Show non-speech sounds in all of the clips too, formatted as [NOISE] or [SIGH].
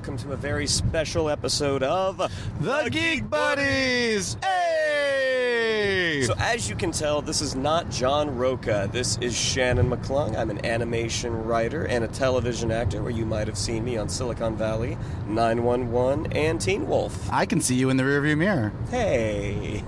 Welcome to a very special episode of The Geek Buddies! Hey! So, as you can tell, this is not John Rocha. This is Shannon McClung. I'm an animation writer and a television actor, where you might have seen me on Silicon Valley, 911, and Teen Wolf. I can see you in the rearview mirror. Hey.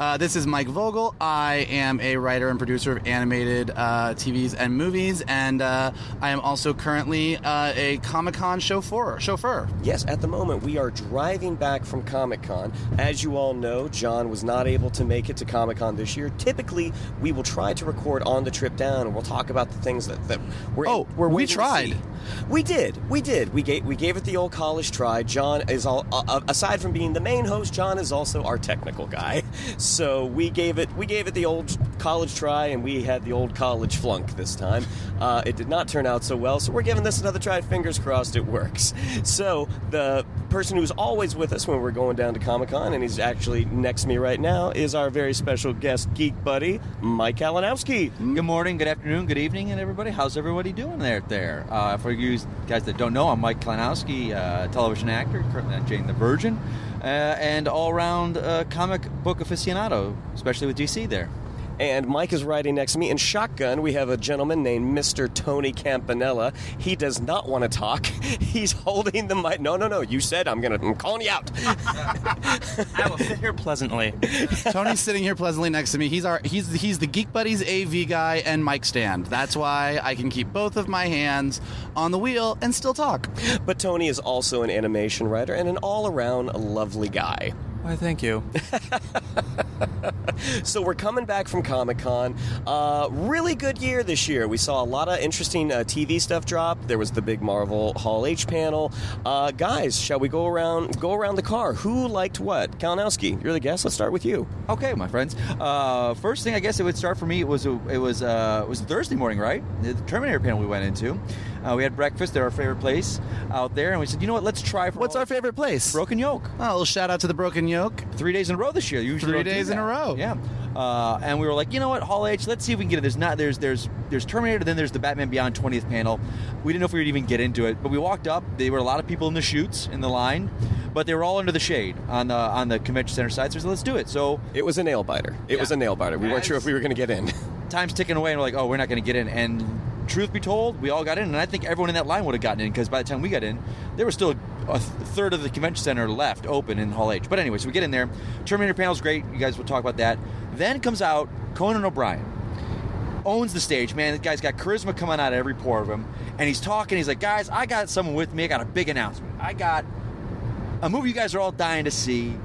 Uh, this is Mike Vogel. I am a writer and producer of animated uh, TVs and movies, and uh, I am also currently uh, a Comic Con chauffeur. Chauffeur. Yes, at the moment we are driving back from Comic Con. As you all know, John was not able to make it to Comic Con this year. Typically, we will try to record on the trip down, and we'll talk about the things that, that we're Oh, we're we tried. We did, we did. We gave we gave it the old college try. John is all uh, aside from being the main host, John is also our technical guy. [LAUGHS] So we gave it we gave it the old college try, and we had the old college flunk this time. Uh, it did not turn out so well, so we're giving this another try. Fingers crossed, it works. So the person who's always with us when we're going down to Comic Con, and he's actually next to me right now, is our very special guest geek buddy, Mike Kalinowski. Good morning, good afternoon, good evening, and everybody. How's everybody doing there? There. Uh, for you guys that don't know, I'm Mike Kalinowski, uh, television actor, currently on Jane the Virgin, and all-around uh, comic book aficionado, especially with DC. There. And Mike is riding next to me in shotgun. We have a gentleman named Mr. Tony Campanella. He does not want to talk. [LAUGHS] He's holding the mic. No, no, no. You said I'm gonna. I'm calling you out. [LAUGHS] I will sit here pleasantly. Tony's sitting here pleasantly next to me. He's our he's he's the Geek Buddies AV guy and mic stand. That's why I can keep both of my hands on the wheel and still talk. But Tony is also an animation writer and an all-around lovely guy. Why, thank you. [LAUGHS] So we're coming back from Comic Con. Uh, really good year this year. We saw a lot of interesting uh, TV stuff drop. There was the big Marvel Hall H panel. Uh, guys, shall we go around go around the car? Who liked what? Kalinowski, you're the guest. Let's start with you. Okay, my friends. Uh, first thing I guess it would start for me it was a, it was uh, it was Thursday morning, right? The Terminator panel we went into. Uh, we had breakfast at our favorite place out there, and we said, you know what? Let's try. For What's all- our favorite place? Broken Yoke? Oh, a little shout out to the Broken Yoke. three days in a row this year. Usually Three don't do days in that. a row. Yeah. Uh, and we were like, you know what, Hall H, let's see if we can get it. There's not there's there's there's Terminator, then there's the Batman Beyond 20th panel. We didn't know if we would even get into it, but we walked up. There were a lot of people in the shoots in the line, but they were all under the shade on the on the convention center side. So we said, let's do it. So It was a nail biter. It Yeah. was a nail biter. We weren't sure if we were going to get in. time's ticking away, and we're like, oh, we're not going to get in. And truth be told, we all got in, and I think everyone in that line would have gotten in because by the time we got in, there was still a th- third of the convention center left open in Hall H. But anyway, so we get in there. Terminator panel's great. You guys will talk about that. Then comes out Conan O'Brien. Owns the stage, man. The guy's got charisma coming out of every pore of him. And he's talking. He's like, guys, I got someone with me. I got a big announcement. I got a movie you guys are all dying to see.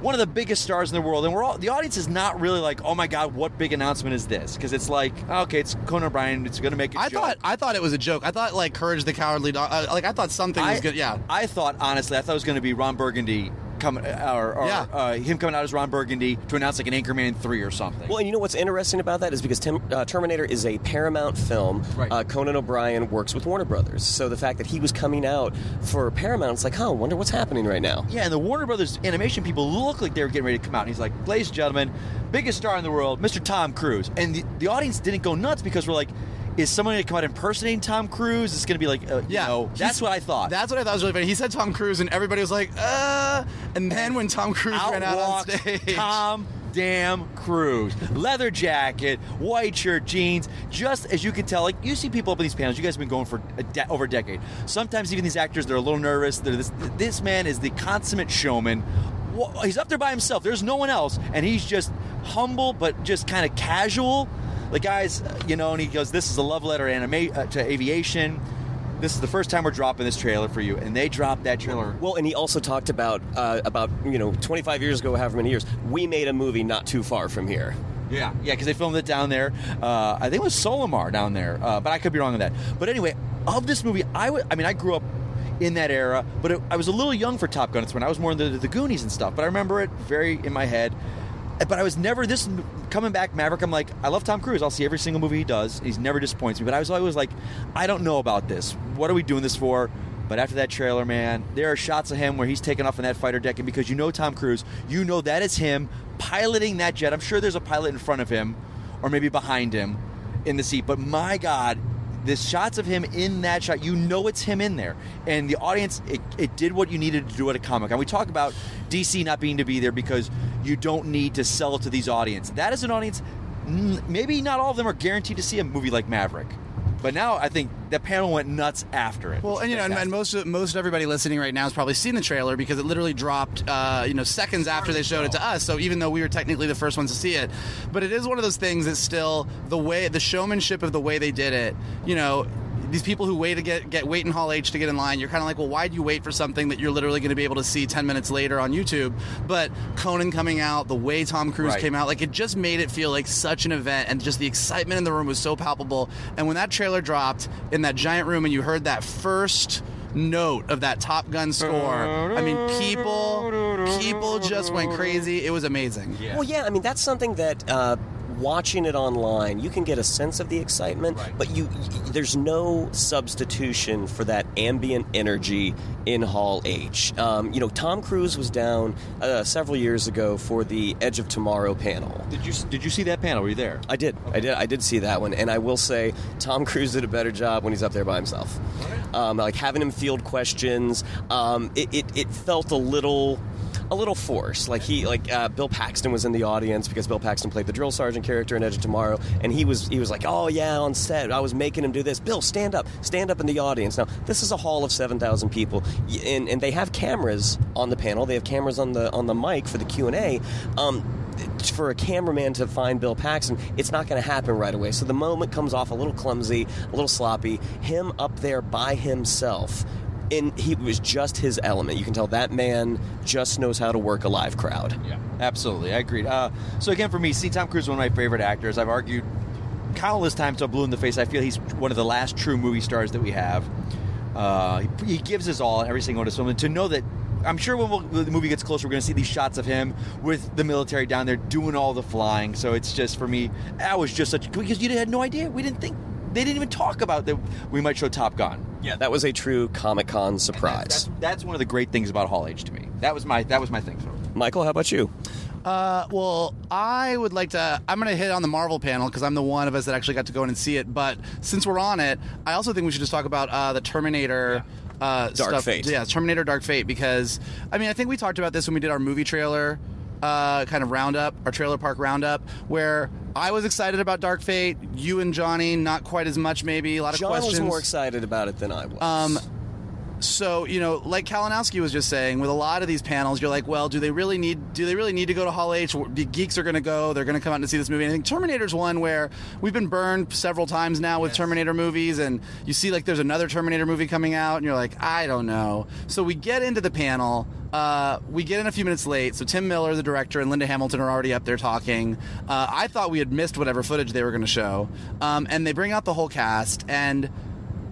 One of the biggest stars in the world, and we're all the audience is not really like, oh my god, what big announcement is this? Because it's like, okay, it's Conan O'Brien, it's going to make a I joke. thought I thought it was a joke. I thought like Courage the Cowardly Dog. Uh, like I thought something was good. Yeah. I thought honestly, I thought it was going to be Ron Burgundy coming, or, or Yeah. uh, him coming out as Ron Burgundy to announce like an Anchorman three or something. Well, and you know what's interesting about that is because Tim, uh, Terminator is a Paramount film. Right. Uh, Conan O'Brien works with Warner Brothers, so the fact that he was coming out for Paramount, it's like, huh, wonder what's happening right now. Yeah, and the Warner Brothers animation people look like they were getting ready to come out. And he's like, ladies and gentlemen, biggest star in the world, Mr. Tom Cruise. And the, the audience didn't go nuts because we're like, is someone going to come out impersonating Tom Cruise? It's going to be like, uh, Yeah, you know, that's what I thought. That's what I thought was really funny. He said Tom Cruise, and everybody was like, "Uh." And then when Tom Cruise ran out on stage, [LAUGHS] Tom damn Cruise. Leather jacket, white shirt, jeans. Just as you can tell, like you see people up in these panels. You guys have been going for a de- over a decade. Sometimes even these actors, they're a little nervous. They're this, this man is the consummate showman. He's up there by himself. There's no one else, and he's just humble but just kind of casual. The guys, you know, and he goes, "This is a love letter anima- uh, to aviation." this is the first time we're dropping this trailer for you, and they dropped that trailer. Well, and he also talked about uh, about you know 25 years ago, however many years, we made a movie not too far from here. Yeah, yeah, because they filmed it down there. Uh, I think it was Solomar down there, uh, but I could be wrong on that. But anyway, of this movie, I would. I mean, I grew up in that era, but it, I was a little young for Top Gun. It's when I was more in the, the Goonies and stuff. But I remember it very in my head. But I was never this coming back Maverick. I'm like, I love Tom Cruise. I'll see every single movie he does. He's never disappoints me. But I was always like, I don't know about this. What are we doing this for? But after that trailer, man, there are shots of him where he's taking off in that fighter deck, and because you know Tom Cruise, you know that is him piloting that jet. I'm sure there's a pilot in front of him, or maybe behind him, in the seat. But my God, the shots of him in that shot, you know it's him in there. And the audience, it, it did what you needed to do at a comic. And we talk about DC not being to be there because you don't need to sell to these audience. That is an audience. Maybe not all of them are guaranteed to see a movie like Maverick. But now I think the panel went nuts after it. Well, and you know, and, and most of, most everybody listening right now has probably seen the trailer because it literally dropped, uh, you know, seconds after they showed it to us. So even though we were technically the first ones to see it, but it is one of those things that still the way the showmanship of the way they did it. You know, these people who wait to get get wait in Hall H to get in line, you're kind of like, well, why do you wait for something that you're literally going to be able to see 10 minutes later on YouTube? But Conan coming out, the way Tom Cruise Right. came out, like it just made it feel like such an event, and just the excitement in the room was so palpable. And when that trailer dropped in that giant room, and you heard that first note of that Top Gun score, I mean, people people just went crazy. It was amazing. Well, yeah, I mean that's something that uh, watching it online, you can get a sense of the excitement, Right. but you, y there's no substitution for that ambient energy in Hall H. Um, you know, Tom Cruise was down uh, several years ago for the Edge of Tomorrow panel. did you did you see that panel? Were you there? I did. I did. I did see that one, and I will say Tom Cruise did a better job when he's up there by himself. Um, like having him field questions, um, it, it, it felt a little. A little forced, like he, like uh, Bill Paxton was in the audience because Bill Paxton played the drill sergeant character in Edge of Tomorrow, and he was he was like, "Oh yeah, on set, I was making him do this." Bill, stand up, stand up in the audience. Now this is a hall of seven thousand people, and, and they have cameras on the panel. They have cameras on the on the mic for the Q and A. Um, for a cameraman to find Bill Paxton, it's not going to happen right away. So the moment comes off a little clumsy, a little sloppy. Him up there by himself, and he was just his element. You can tell that man just knows how to work a live crowd. Yeah, absolutely. I agreed. Uh, so again, for me, see, Tom Cruise is one of my favorite actors. I've argued countless times till blue in the face. I feel he's one of the last true movie stars that we have. Uh, he, he gives his all in every single one of his films. And to know that, I'm sure when, we'll, when the movie gets closer, we're going to see these shots of him with the military down there doing all the flying. So it's just for me, that was just such because you had no idea. We didn't think they didn't even talk about that we might show Top Gun. Yeah, that was a true Comic Con surprise. That's, that's one of the great things about Hall H to me. That was my that was my thing. Michael, how about you? Uh, well, I would like to. I'm going to hit on the Marvel panel because I'm the one of us that actually got to go in and see it. But since we're on it, I also think we should just talk about uh, the Terminator. Uh, Dark stuff. Fate. Yeah, Terminator Dark Fate. Because I mean, I think we talked about this when we did our movie trailer. Uh, kind of roundup, our trailer park roundup, where I was excited about Dark Fate. You and Johnny, not quite as much, maybe. A lot of John questions. was more excited about it than I was. Um, so you know, like Kalinowski was just saying, with a lot of these panels, you're like, well, do they really need? Do they really need to go to Hall H? The geeks are going to go. They're going to come out and see this movie. And I think Terminator's one where we've been burned several times now with Terminator movies, and you see like there's another Terminator movie coming out, and you're like, I don't know. So we get into the panel. Uh, we get in a few minutes late, so Tim Miller, the director, and Linda Hamilton are already up there talking. Uh, I thought we had missed whatever footage they were going to show, um, and they bring out the whole cast and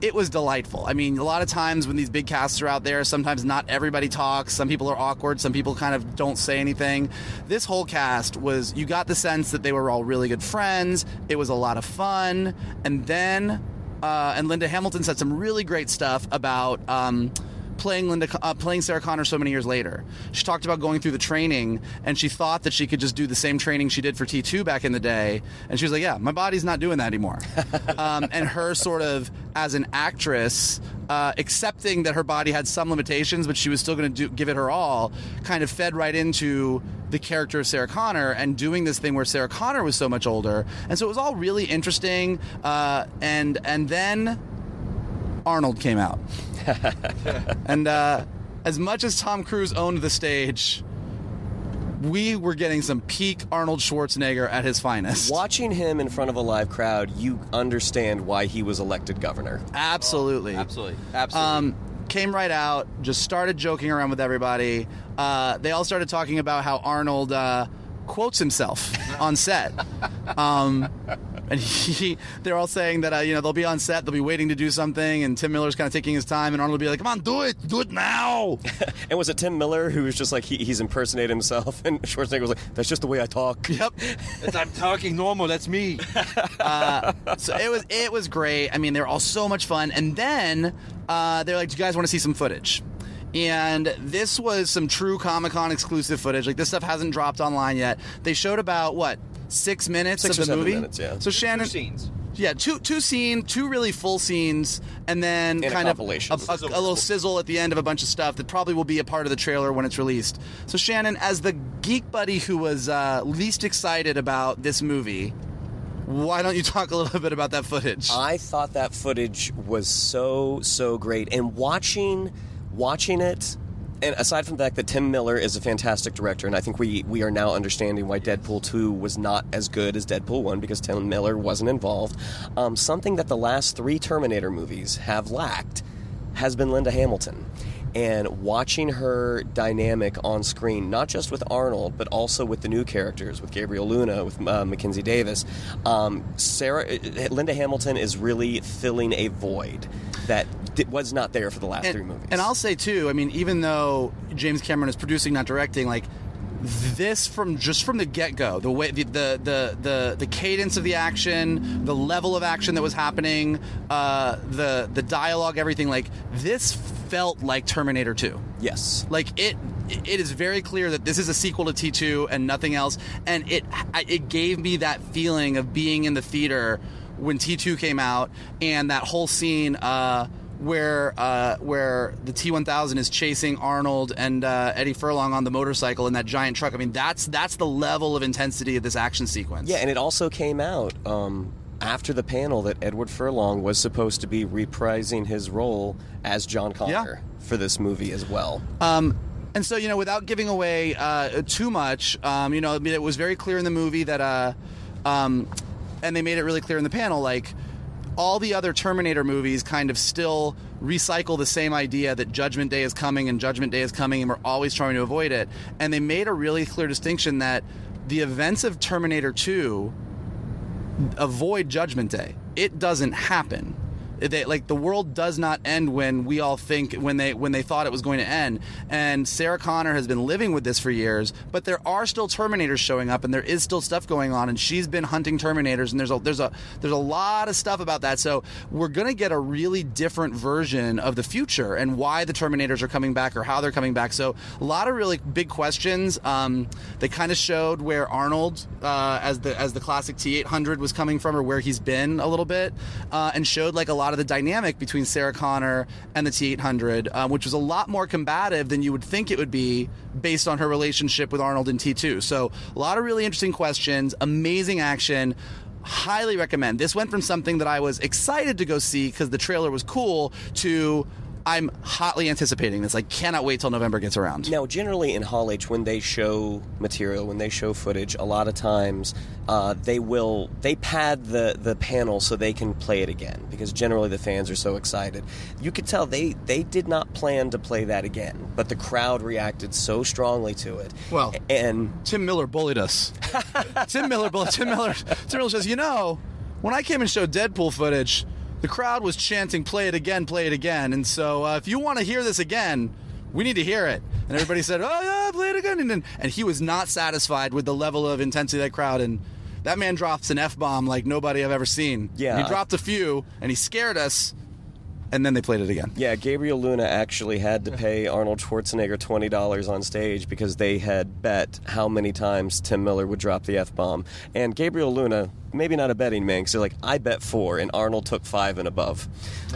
it was delightful. I mean, a lot of times when these big casts are out there, sometimes not everybody talks. Some people are awkward. Some people kind of don't say anything. This whole cast was, you got the sense that they were all really good friends. It was a lot of fun. And then, uh, and Linda Hamilton said some really great stuff about. Um, playing Linda, uh, playing Sarah Connor so many years later. She talked about going through the training, and she thought that she could just do the same training she did for T2 back in the day. And she was like, "Yeah, my body's not doing that anymore." [LAUGHS] um, and her sort of as an actress, uh, accepting that her body had some limitations, but she was still going to give it her all, kind of fed right into the character of Sarah Connor and doing this thing where Sarah Connor was so much older. And so it was all really interesting. Uh, and and then Arnold came out. [LAUGHS] and uh, as much as Tom Cruise owned the stage, we were getting some peak Arnold Schwarzenegger at his finest. Watching him in front of a live crowd, you understand why he was elected governor. Absolutely. Absolutely. Absolutely. Um, came right out, just started joking around with everybody. Uh, they all started talking about how Arnold uh, quotes himself on set. [LAUGHS] Um, [LAUGHS] and he, they're all saying that uh, you know they'll be on set, they'll be waiting to do something, and Tim Miller's kind of taking his time, and Arnold will be like, "Come on, do it, do it now." [LAUGHS] And was it Tim Miller who was just like he, he's impersonating himself, [LAUGHS] and Schwarzenegger was like, "That's just the way I talk." yep. I'm talking normal. That's me. so it was it was great. I mean, they were all so much fun. And then uh, they're like, "Do you guys want to see some footage?" And this was some true Comic Con exclusive footage. Like this stuff hasn't dropped online yet. They showed about what six minutes Six of or the seven movie. minutes, yeah. So Shannon, Two scenes. yeah, two two scene, two really full scenes, and then And a kind of a, a- a little sizzle at the end of a bunch of stuff that probably will be a part of the trailer when it's released. So Shannon, as the geek buddy who was uh, least excited about this movie, why don't you talk a little bit about that footage? I thought that footage was so so great, and watching watching it. And aside from the fact that Tim Miller is a fantastic director, and I think we, we are now understanding why Deadpool 2 was not as good as Deadpool 1 because Tim Miller wasn't involved, um, something that the last three Terminator movies have lacked has been Linda Hamilton. And watching her dynamic on screen, not just with Arnold, but also with the new characters, with Gabriel Luna, with uh, Mackenzie Davis, um, Sarah, uh, Linda Hamilton is really filling a void that was not there for the last three movies. And I'll say too, I mean, even though James Cameron is producing, not directing, like this from just from the get go, the way the, the the the the cadence of the action, the level of action that was happening, uh, the the dialogue, everything, like this felt like Terminator 2. yes, Like it, it is very clear that this is a sequel to T2 and nothing else. And it, it gave me that feeling of being in the theater when T2 came out, and that whole scene uh, where uh, where the T1000 is chasing Arnold and uh, Eddie Furlong on the motorcycle in that giant truck. I mean, that's that's the level of intensity of this action sequence. Yeah, and it also came out um, after the panel that Edward Furlong was supposed to be reprising his role as John Connor Yeah. for this movie as well. Um, and so, you know, without giving away uh, too much, um, you know, I mean, it was very clear in the movie that, uh, um, and they made it really clear in the panel, like all the other Terminator movies kind of still recycle the same idea that Judgment Day is coming and Judgment Day is coming, and we're always trying to avoid it. And they made a really clear distinction that the events of Terminator 2 avoid Judgment Day. It doesn't happen. They, like the world does not end when we all think when they when they thought it was going to end. And Sarah Connor has been living with this for years, but there are still Terminators showing up, and there is still stuff going on. And she's been hunting Terminators, and there's a there's a there's a lot of stuff about that. So we're gonna get a really different version of the future and why the Terminators are coming back or how they're coming back. So a lot of really big questions. Um, they kind of showed where Arnold, uh, as the as the classic T800 was coming from, or where he's been a little bit, uh, and showed like a lot of the dynamic between Sarah Connor and the T800, um, which was a lot more combative than you would think it would be based on her relationship with Arnold in T2. So a lot of really interesting questions, amazing action. Highly recommend. This went from something that I was excited to go see because the trailer was cool to I'm hotly anticipating this. I cannot wait till November gets around. Now, generally in Hall H, when they show material, when they show footage, a lot of times uh, they will they pad the the panel so they can play it again because generally the fans are so excited. You could tell they they did not plan to play that again, but the crowd reacted so strongly to it. Well- and Tim Miller bullied us. [LAUGHS] Tim Miller bullied. Tim Miller. Tim Miller says, you know, when I came and showed Deadpool footage, the crowd was chanting, "Play it again, play it again." And so, uh, if you want to hear this again, we need to hear it. And everybody said, "Oh yeah, play it again." And, then, and he was not satisfied with the level of intensity of that crowd. And that man drops an f bomb like nobody I've ever seen. Yeah. he dropped a few, and he scared us. And then they played it again. Yeah, Gabriel Luna actually had to pay Arnold Schwarzenegger twenty dollars on stage because they had bet how many times Tim Miller would drop the f bomb. And Gabriel Luna, maybe not a betting man, because they're like, I bet four, and Arnold took five and above.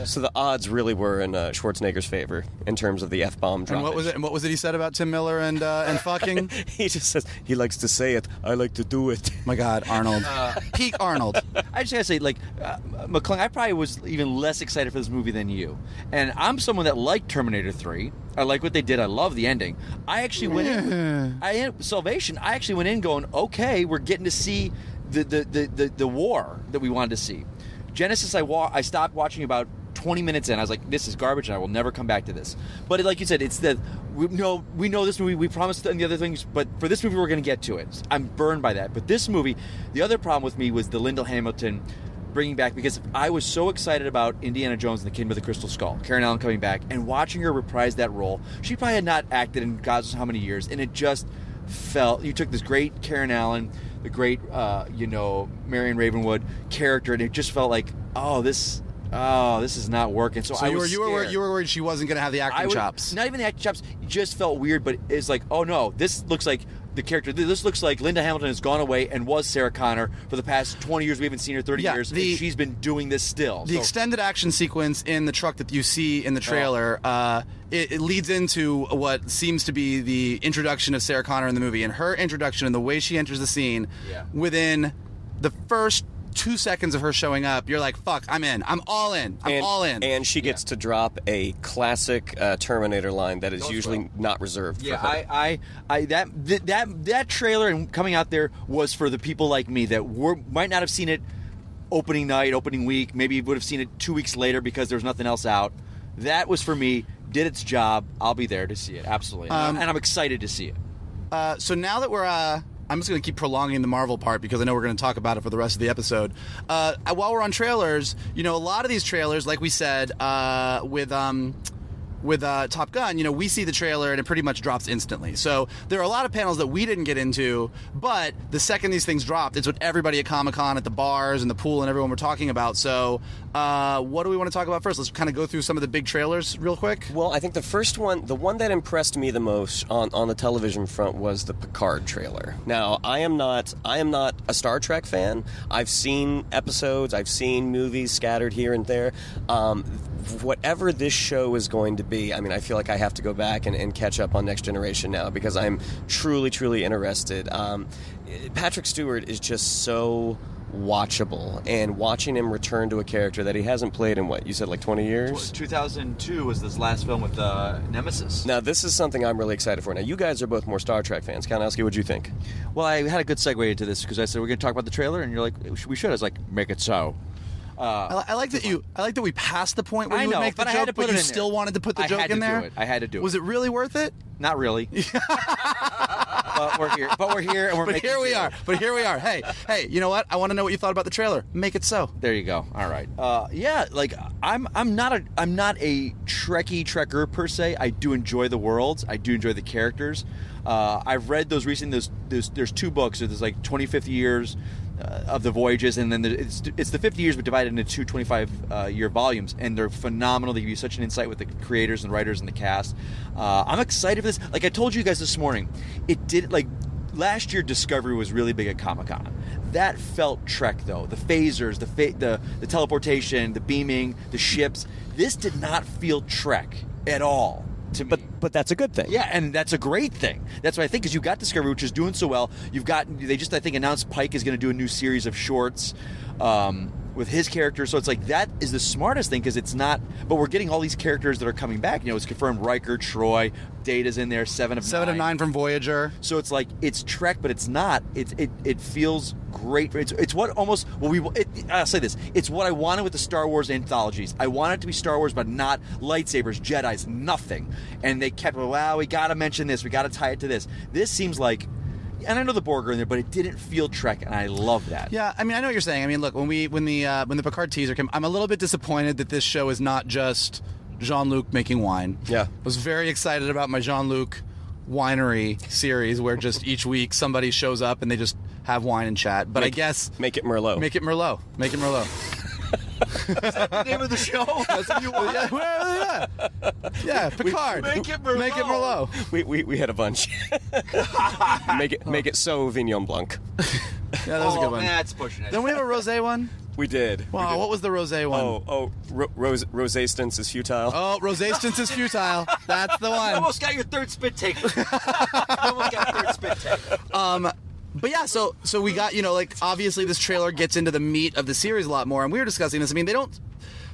So the odds really were in uh, Schwarzenegger's favor in terms of the f bomb. And what was it? And what was it he said about Tim Miller and uh, and fucking? [LAUGHS] he just says he likes to say it. I like to do it. My God, Arnold, [LAUGHS] peak Arnold. [LAUGHS] I just gotta say, like uh, McClung, I probably was even less excited for this movie than you. And I'm someone that liked Terminator 3. I like what they did. I love the ending. I actually went in. I Salvation. I actually went in going, okay, we're getting to see the the the, the, war that we wanted to see. Genisys, I wa- I stopped watching about 20 minutes in. I was like, this is garbage, and I will never come back to this. But like you said, it's the we know we know this movie. We promised the other things, but for this movie, we're going to get to it. I'm burned by that. But this movie, the other problem with me was the Linda Hamilton bringing back because I was so excited about Indiana Jones and the Kingdom of the Crystal Skull, Karen Allen coming back, and watching her reprise that role. She probably had not acted in God knows how many years, and it just felt you took this great Karen Allen, the great uh, you know Marion Ravenwood character, and it just felt like oh this oh this is not working. So, So I you were was you were you were worried she wasn't going to have the acting would- chops. Not even the acting chops. It just felt weird, but it's like, oh no, this looks like the character. This looks like Linda Hamilton has gone away and was Sarah Connor for the past 20 years. We haven't seen her 30 Yeah, years. the- she's been doing this still. the So- extended action sequence in the truck that you see in the trailer, uh, it, it leads into what seems to be the introduction of Sarah Connor in the movie, and her introduction and the way she enters the scene. Yeah. Within the first two seconds of her showing up, you're like, "Fuck, I'm in. I'm all in. I'm and, all in." And she gets to drop a classic uh, Terminator line that is usually not reserved Yeah, for her. I, I, I that th- that that trailer and coming out there was for the people like me that were might not have seen it opening night, opening week. Maybe would have seen it two weeks later because there was nothing else out. That was for me. Did its job. I'll be there to see it. Absolutely, Um, and I'm excited to see it. Uh, so now that we're, uh, I'm just going to keep prolonging the Marvel part because I know we're going to talk about it for the rest of the episode. Uh, while we're on trailers, you know, a lot of these trailers, like we said, uh, with um, with uh, Top Gun, you know, we see the trailer and it pretty much drops instantly. So there are a lot of panels that we didn't get into, but the second these things dropped, it's what everybody at Comic Con, at the bars and the pool, and everyone were talking about. So uh, what do we want to talk about first? Let's kind of go through some of the big trailers real quick. Well, I think the first one, the one that impressed me the most on, on the television front was the Picard trailer. Now, I am not I am not a Star Trek fan. I've seen episodes, I've seen movies scattered here and there. Um, whatever this show is going to be, I mean, I feel like I have to go back and, and catch up on Next Generation now because I'm truly, truly interested. Um, Patrick Stewart is just so watchable, and watching him return to a character that he hasn't played in what you said, like 20 years. 2002 was this last film with uh, Nemesis. Now, this is something I'm really excited for. Now, you guys are both more Star Trek fans. Kalinowski, what'd you think? Well, I had a good segue into this because I said we're going to talk about the trailer, and you're like, we should. I was like, make it so. I, I like that you. I like that we passed the point where I you know, would make the joke, but you still there. wanted to put the I joke had in do there. it. I had to do it. Was it. really worth it? Not really. [LAUGHS] but we're here. But we're here, and we're But here we are. But here we are. Hey, hey, you know what? I want to know what you thought about the trailer. Make it so. There you go. All right. Uh, yeah, like I'm I'm not a I'm not a Trekkie Trekker per se. I do enjoy the worlds. I do enjoy the characters. Uh, I've read those recent. There's, there's there's two books. There's like 20, 50 years uh, of the voyages, and then the, it's it's the 50 years, but divided into two 25 uh, year volumes, and they're phenomenal. They give you such an insight with the creators and writers and the cast. Uh, I'm excited for this. Like I told you guys this morning, it did like last year Discovery was really big at Comic Con. That felt Trek though. The phasers, the fa- the the teleportation, the beaming, the ships. This did not feel Trek at all to me. But but that's a good thing. Yeah, and that's a great thing. That's what I think because you got Discovery, which is doing so well. You've got they just I think announced Pike is going to do a new series of shorts um, with his character. So it's like that is the smartest thing because it's not. But we're getting all these characters that are coming back. You know, it's confirmed Riker, Troi, Data's in there, Seven of Seven of nine from Voyager. so it's like it's Trek, but it's not. It it, it feels great. It's, it's what almost well we. It, I'll say this. It's what I wanted with the Star Wars anthologies. I wanted it to be Star Wars, but not lightsabers, Jedi's, nothing. And they kept well, we got to mention this. We got to tie it to this. This seems like. And I know the Borg are in there, but it didn't feel Trek, and I love that. Yeah, I mean, I know what you're saying. I mean, look, when we when the uh, when the Picard teaser came, I'm a little bit disappointed that this show is not just Jean Luc making wine. Yeah. I was very excited about my Jean Luc winery series, where just each week somebody shows up and they just have wine and chat. But I guess Make it Merlot. make it Merlot. Make it Merlot. The name of the show. [LAUGHS] That's what you want. yeah, well, yeah, yeah, Picard. Make it Merlot. Make it Merlot. we, we, we had a bunch. [LAUGHS] make it make it so Vignon Blanc. Yeah, that was a good one. That's pushing it. Then we have a rosé one. We did. We Wow, did. what was the rosé one? Oh, oh, ro- rose, rosistance is futile. Oh, resistance is futile. That's the [LAUGHS] You one. almost got your third spit take. almost got your third spit take. Um, but yeah, so so we got you know like obviously this trailer gets into the meat of the series a lot more, and we were discussing this. I mean, they don't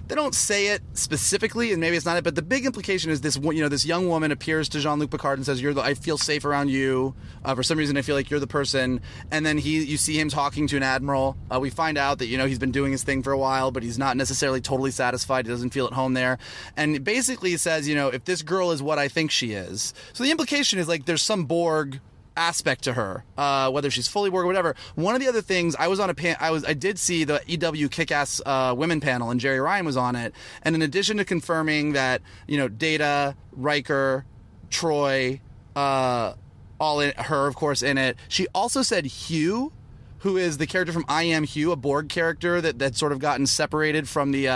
they don't say it specifically, and maybe it's not it, but the big implication is this: you know, this young woman appears to Jean Luc Picard and says, "You're the I feel safe around you. Uh, for some reason, I feel like you're the person." And then he, you see him talking to an admiral. Uh, we find out that you know he's been doing his thing for a while, but he's not necessarily totally satisfied. He doesn't feel at home there, and basically says, you know, if this girl is what I think she is, so the implication is like there's some Borg aspect to her, uh, whether she's fully Borg or whatever. One of the other things I was on a pan, I was I did see the EW Kick-Ass uh, Women panel, and Jeri Ryan was on it. And in addition to confirming that you know Data, Riker, Troi, uh, all in her of course in it, she also said Hugh. Who is the character from I Am Hugh, a Borg character that that sort of gotten separated from the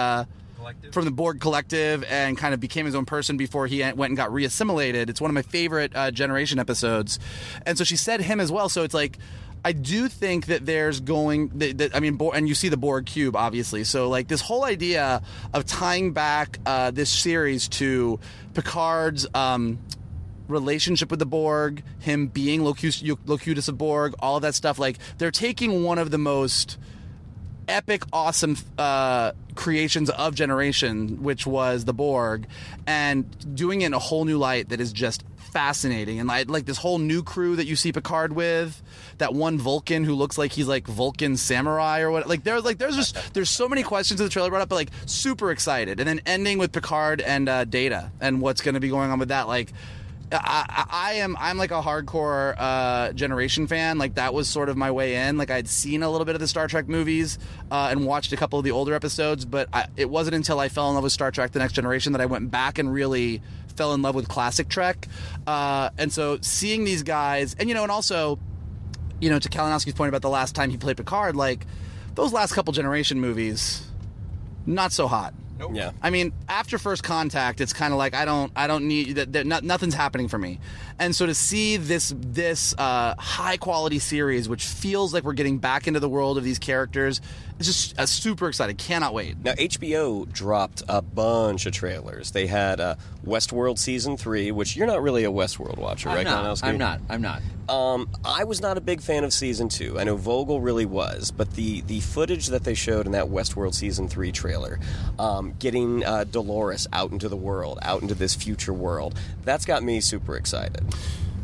uh, from the Borg Collective and kind of became his own person before he went and got reassimilated. It's one of my favorite uh, Generation episodes, and so she said him as well. So it's like. I do think that there's going that, that I mean, Bor- and you see the Borg cube, obviously. So, like this whole idea of tying back uh, this series to Picard's um, relationship with the Borg, him being Locus- Locutus of Borg, all of that stuff. Like they're taking one of the most epic, awesome uh, creations of Generation, which was the Borg, and doing it in a whole new light that is just fascinating. And like, like this whole new crew that you see Picard with, that one Vulcan who looks like he's like Vulcan samurai or what. Like there's like there's just there's so many questions in the trailer brought up, but like super excited. And then ending with Picard and uh, Data and what's going to be going on with that, like. I, I am I'm like a hardcore uh, generation fan. Like that was sort of my way in. Like I'd seen a little bit of the Star Trek movies uh, and watched a couple of the older episodes, but I, it wasn't until I fell in love with Star Trek: The Next Generation that I went back and really fell in love with classic Trek. Uh, and so seeing these guys, and you know, and also, you know, to Kalinowski's point about the last time he played Picard, like those last couple generation movies, not so hot. Yeah. I mean, after first contact, it's kind of like I don't, I don't need that. that- not- Nothing's happening for me, and so to see this this uh, high quality series, which feels like we're getting back into the world of these characters, it's just uh, super excited. Cannot wait. Now HBO dropped a bunch of trailers. They had uh, Westworld season three, which you're not really a Westworld watcher, I'm right? not. Kalinowski? I'm not. I'm not. Um, I was not a big fan of season two. I know Vogel really was, but the the footage that they showed in that Westworld season three trailer, um, getting uh, Dolores out into the world, out into this future world, that's got me super excited.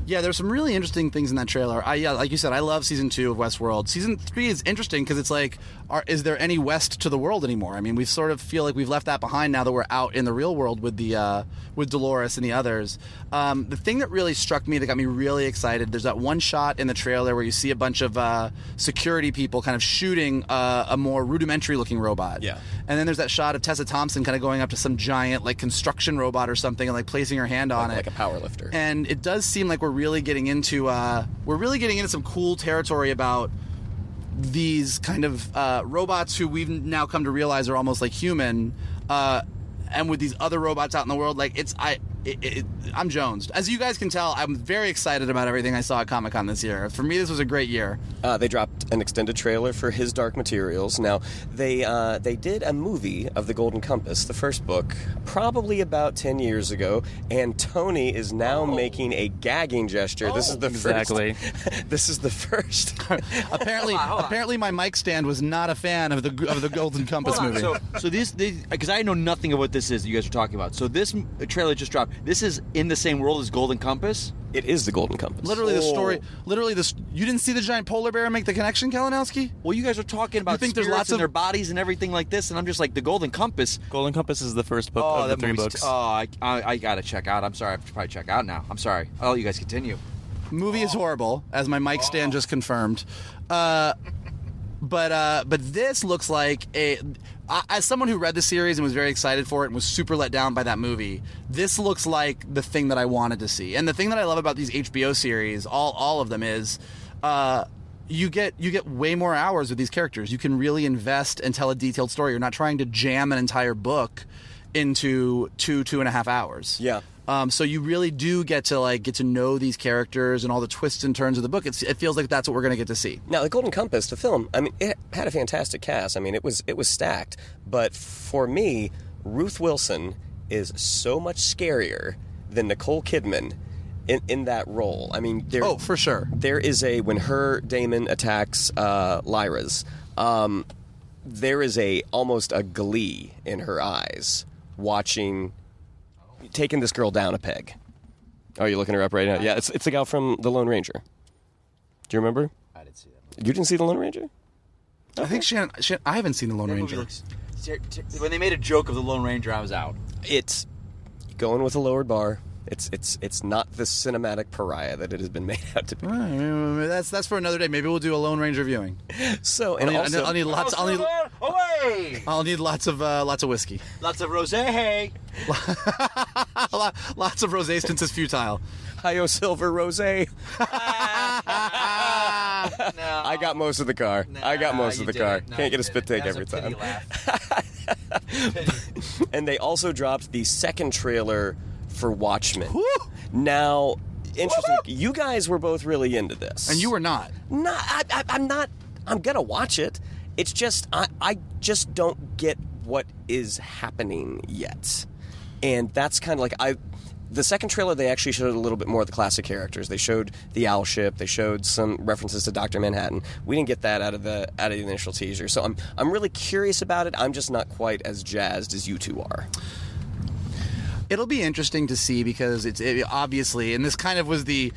Yeah, there's some really interesting things in that trailer. I yeah, like you said, I love season two of Westworld. Season three is interesting because it's like, are, is there any west to the world anymore? I mean, we sort of feel like we've left that behind now that we're out in the real world with the uh, with Dolores and the others. Um, the thing that really struck me that got me really excited. There's that one shot in the trailer where you see a bunch of uh, security people kind of shooting uh, a more rudimentary looking robot. Yeah. And then there's that shot of Tessa Thompson kind of going up to some giant like construction robot or something and like placing her hand on it like a power lifter. and it does seem like we're really getting into uh, we're really getting into some cool territory about these kind of uh, robots who we've now come to realize are almost like human uh, and with these other robots out in the world like it's i it, it, i'm jonesed as you guys can tell i'm very excited about everything i saw at comic-con this year for me this was a great year Uh, they dropped an extended trailer for His Dark Materials. Now they uh, they did a movie of the Golden Compass, the first book, probably about ten years ago, and Tony is now making a gagging gesture. this is the Exactly. first. [LAUGHS] this is the first. [LAUGHS] apparently [LAUGHS] Hold on, hold on. apparently my mic stand was not a fan of the of the golden compass movie So, so these, because I know nothing of what this is that you guys are talking about. So this trailer just dropped. This is in the same world as Golden Compass. it is the Golden Compass. literally the Oh. story literally this you didn't see the giant polar bear make the connection kalinowski Well, you guys are talking about think there's spirits lots in of- their bodies and everything like this, and I'm just like the Golden Compass. Golden Compass is the first book Oh, of the three movie's books. t- oh, I, I, I gotta check out. I'm sorry, I have to probably check out now. I'm sorry. I'll let you guys continue. movie is horrible, as my mic stand just confirmed. Uh, but uh, but this looks like a. As someone who read the series and was very excited for it and was super let down by that movie, this looks like the thing that I wanted to see. And the thing that I love about these HBO series, all all of them, is. Uh, you get you get way more hours with these characters. You can really invest and tell a detailed story. You're not trying to jam an entire book into two two and a half hours. Yeah. Um, so you really do get to like get to know these characters and all the twists and turns of the book. It's, it feels like that's what we're going to get to see. Now, the Golden Compass, the film, I mean, it had a fantastic cast. I mean, it was it was stacked. But for me, Ruth Wilson is so much scarier than Nicole Kidman in, in that role. I mean, there, Oh, for sure. there is a when her daemon attacks uh, Lyra's, um, there is a almost a glee in her eyes watching taking this girl down a peg. Oh, you're looking her up right now. Yeah, it's it's the gal from The Lone Ranger. Do you remember? I didn't see that. You didn't see The Lone Ranger? I think Shannon, Shannon, I haven't seen the Lone That Ranger. looks- when they made a joke of the Lone Ranger, I was out. It's going with a lowered bar. It's it's it's not the cinematic pariah that it has been [LAUGHS] made out to be. All right, maybe that's that's for another day. Maybe we'll do a Lone Ranger viewing. So I'll and need, also, I'll need lots. I'll need, away. I'll need lots of uh, lots of whiskey. Lots of rosé. [LAUGHS] [LAUGHS] Lot- lots of rosé since it's futile. [LAUGHS] Hio Silver Rose. [LAUGHS] I got most of the car. I got most of the car. No, Can't get a spit didn't. take every time. And they also dropped the second trailer for Watchmen. Now, interesting. You guys were both really into this, And you were not. not. I, I, I'm not. I'm gonna watch it. It's just I, I just don't get what is happening yet, and that's kind of like I. The second trailer, they actually showed a little bit more of the classic characters. They showed the owl ship. They showed some references to Doctor Manhattan. We didn't get that out of the out of the initial teaser. So I'm I'm really curious about it. I'm just not quite as jazzed as you two are. It'll be interesting to see because it's it, obviously, and this kind of was the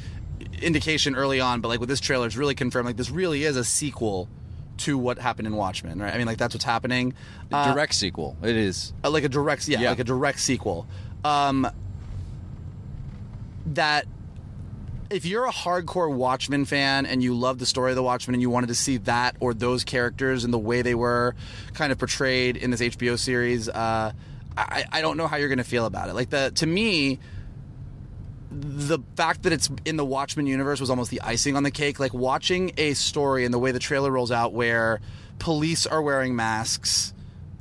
indication early on, but like with this trailer, it's really confirmed. Like this really is a sequel to what happened in Watchmen, right? I mean, like that's what's happening. Uh, Direct sequel. It is. uh, like a direct, yeah, Yeah. like a direct sequel. Um, that if you're a hardcore Watchmen fan and you love the story of the Watchmen and you wanted to see that or those characters and the way they were kind of portrayed in this HBO series, uh, I, I don't know how you're going to feel about it. Like the to me, the fact that it's in the Watchmen universe was almost the icing on the cake. Like watching a story and the way the trailer rolls out, where police are wearing masks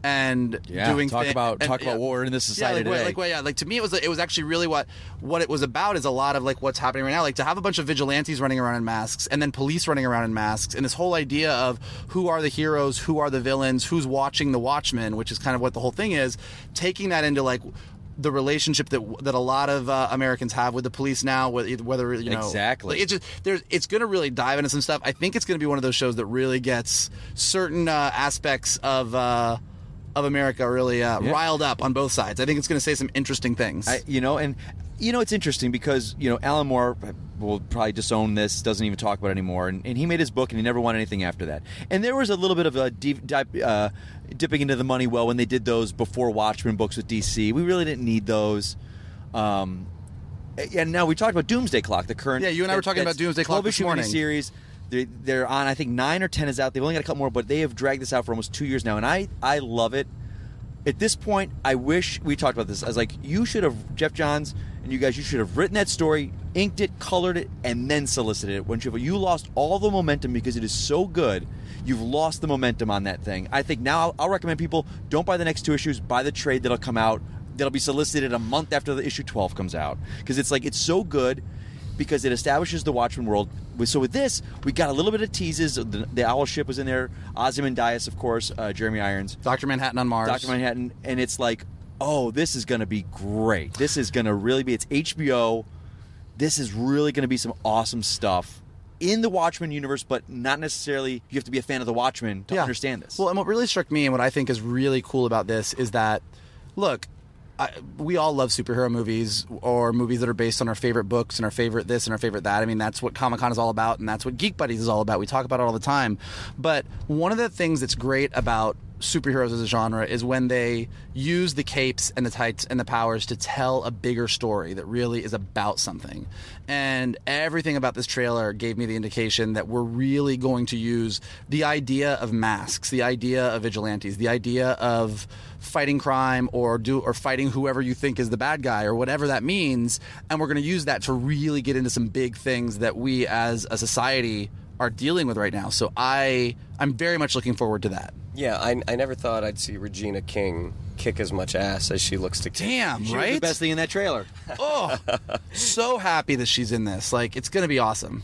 and Yeah. doing talk thi- about and- talk about yeah. war in this society yeah, like, today. Like, well, yeah, like to me, it was it was actually really what what it was about is a lot of like what's happening right now. Like to have a bunch of vigilantes running around in masks, and then police running around in masks, and this whole idea of who are the heroes, who are the villains, who's watching the Watchmen, which is kind of what the whole thing is. Taking that into like the relationship that that a lot of uh, Americans have with the police now, whether, whether you know Exactly. like, it just there's it's going to really dive into some stuff. I think it's going to be one of those shows that really gets certain uh, aspects of. Uh, of America really uh, Yeah. riled up on both sides. I think it's going to say some interesting things. I, you know, and you know, it's interesting because you know Alan Moore will probably disown this, doesn't even talk about it anymore, and, and he made his book and he never won anything after that. And there was a little bit of a deep uh, dipping into the money well when they did those before Watchmen books with DC. We really didn't need those. Um, and now we talked about Doomsday Clock, the current. Yeah, you and I were talking about Doomsday Clock 12 this morning. Series. They're, they're on, I think nine or ten is out. They've only got a couple more, but they have dragged this out for almost two years now, and I I love it. At this point, I wish we talked about this. I was like, you should have Geoff Johns and you guys, you should have written that story, inked it, colored it, and then solicited it. When you, you lost all the momentum because it is so good. You've lost the momentum on that thing. I think now I'll, I'll recommend people don't buy the next two issues. Buy the trade that'll come out. That'll be solicited a month after the issue twelve comes out because it's like it's so good because it establishes the Watchmen world. So with this, we got a little bit of teases. The, the Owl ship was in there. Ozymandias, of course. Uh, Jeremy Irons. Doctor Manhattan on Mars. Doctor Manhattan, and it's like, oh, this is going to be great. This is going to really be. It's HBO. This is really going to be some awesome stuff in the Watchmen universe, but not necessarily. You have to be a fan of the Watchmen to understand this. Well, and what really struck me and what I think is really cool about this is that, look, I, we all love superhero movies or movies that are based on our favorite books and our favorite this and our favorite that. I mean, that's what Comic Con is all about, and that's what Geek Buddies is all about. We talk about it all the time. But one of the things that's great about superheroes as a genre is when they use the capes and the tights and the powers to tell a bigger story that really is about something. And everything about this trailer gave me the indication that we're really going to use the idea of masks, the idea of vigilantes, the idea of fighting crime or do or fighting whoever you think is the bad guy or whatever that means and we're going to use that to really get into some big things that we as a society are dealing with right now. So I I'm very much looking forward to that. Yeah, I, I never thought I'd see Regina King kick as much ass as she looks to kick. Damn, She was right? the best thing in that trailer. [LAUGHS] Oh, so happy that she's in this. Like, it's gonna be awesome.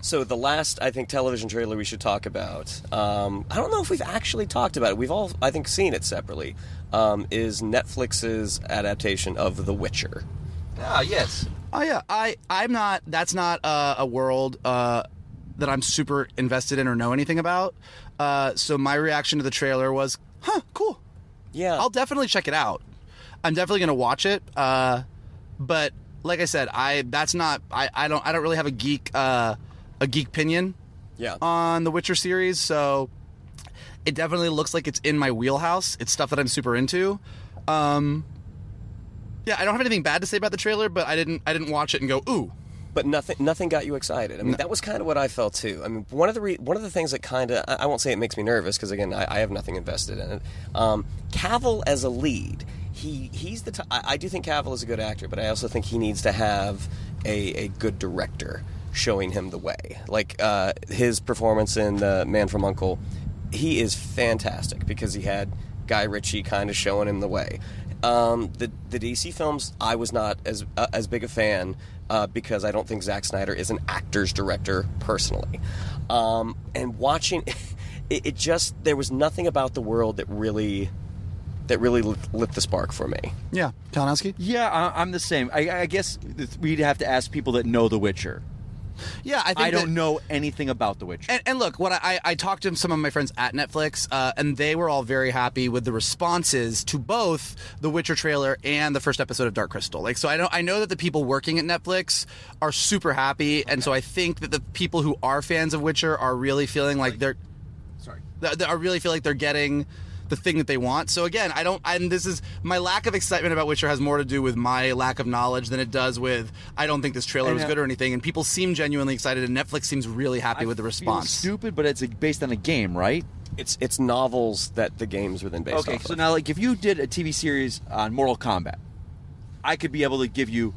So the last, I think, television trailer we should talk about. Um, I don't know if we've actually talked about it. We've all, I think, seen it separately. Um, is Netflix's adaptation of The Witcher? ah, yes. Oh yeah, I I'm not. That's not uh, a world uh, that I'm super invested in or know anything about. Uh, so my reaction to the trailer was, "Huh, cool. Yeah, I'll definitely check it out. I'm definitely gonna watch it." Uh, but like I said, I that's not. I, I don't I don't really have a geek uh, a geek opinion yeah. on the Witcher series, so it definitely looks like it's in my wheelhouse. It's stuff that I'm super into. Um, yeah, I don't have anything bad to say about the trailer, but I didn't I didn't watch it and go ooh. But nothing nothing got you excited. I mean, that was kind of what I felt too. I mean, one of the re- one of the things that kind of I, I won't say it makes me nervous because again, I, I have nothing invested in it. Um, Cavill as a lead, he he's the t- I, I do think Cavill is a good actor, but I also think he needs to have a, a good director showing him the way. Like uh, his performance in uh, Man from Uncle, he is fantastic because he had Guy Ritchie kind of showing him the way. Um, the the DC films, I was not as uh, as big a fan uh, because I don't think Zack Snyder is an actor's director personally. Um, and watching, [LAUGHS] it, it just there was nothing about the world that really that really lit, lit the spark for me. Yeah, Kalinowski. Yeah, I, I'm the same. I, I guess we'd have to ask people that know The Witcher. Yeah, I think I don't that- know anything about The Witcher. And, and look, what I, I talked to some of my friends at Netflix, uh, and they were all very happy with the responses to both the Witcher trailer and the first episode of Dark Crystal. Like, so I know I know that the people working at Netflix are super happy, and so I think that the people who are fans of Witcher are really feeling like they're Sorry. th- th- I really feel like they're getting the thing that they want. So again, I don't. And this is my lack of excitement about Witcher has more to do with my lack of knowledge than it does with I don't think this trailer was good or anything. And people seem genuinely excited, and Netflix seems really happy with the feel response. stupid, but it's based on a game, right? It's it's novels that the games were then based Okay, off so of. now like if you did a TV series on Mortal Kombat, I could be able to give you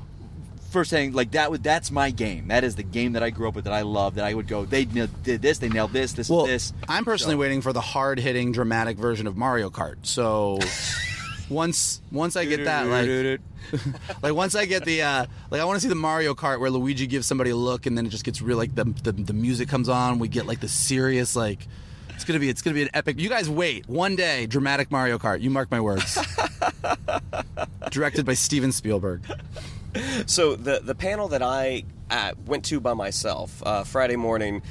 first thing like that would that's my game. That is the game that I grew up with that I love. That I would go. They nailed, did this. They nailed this. This. Well, this. I'm personally So- waiting for the hard hitting dramatic version of Mario Kart. So [LAUGHS] once once I get that, like [LAUGHS] like once I get the uh, like I want to see the Mario Kart where Luigi gives somebody a look and then it just gets real like the, the the music comes on. We get like the serious like. It's gonna be it's gonna be an epic. You guys wait one day, dramatic Mario Kart. You mark my words. [LAUGHS] Directed by Steven Spielberg. [LAUGHS] So the the panel that I uh, went to by myself uh, Friday morning,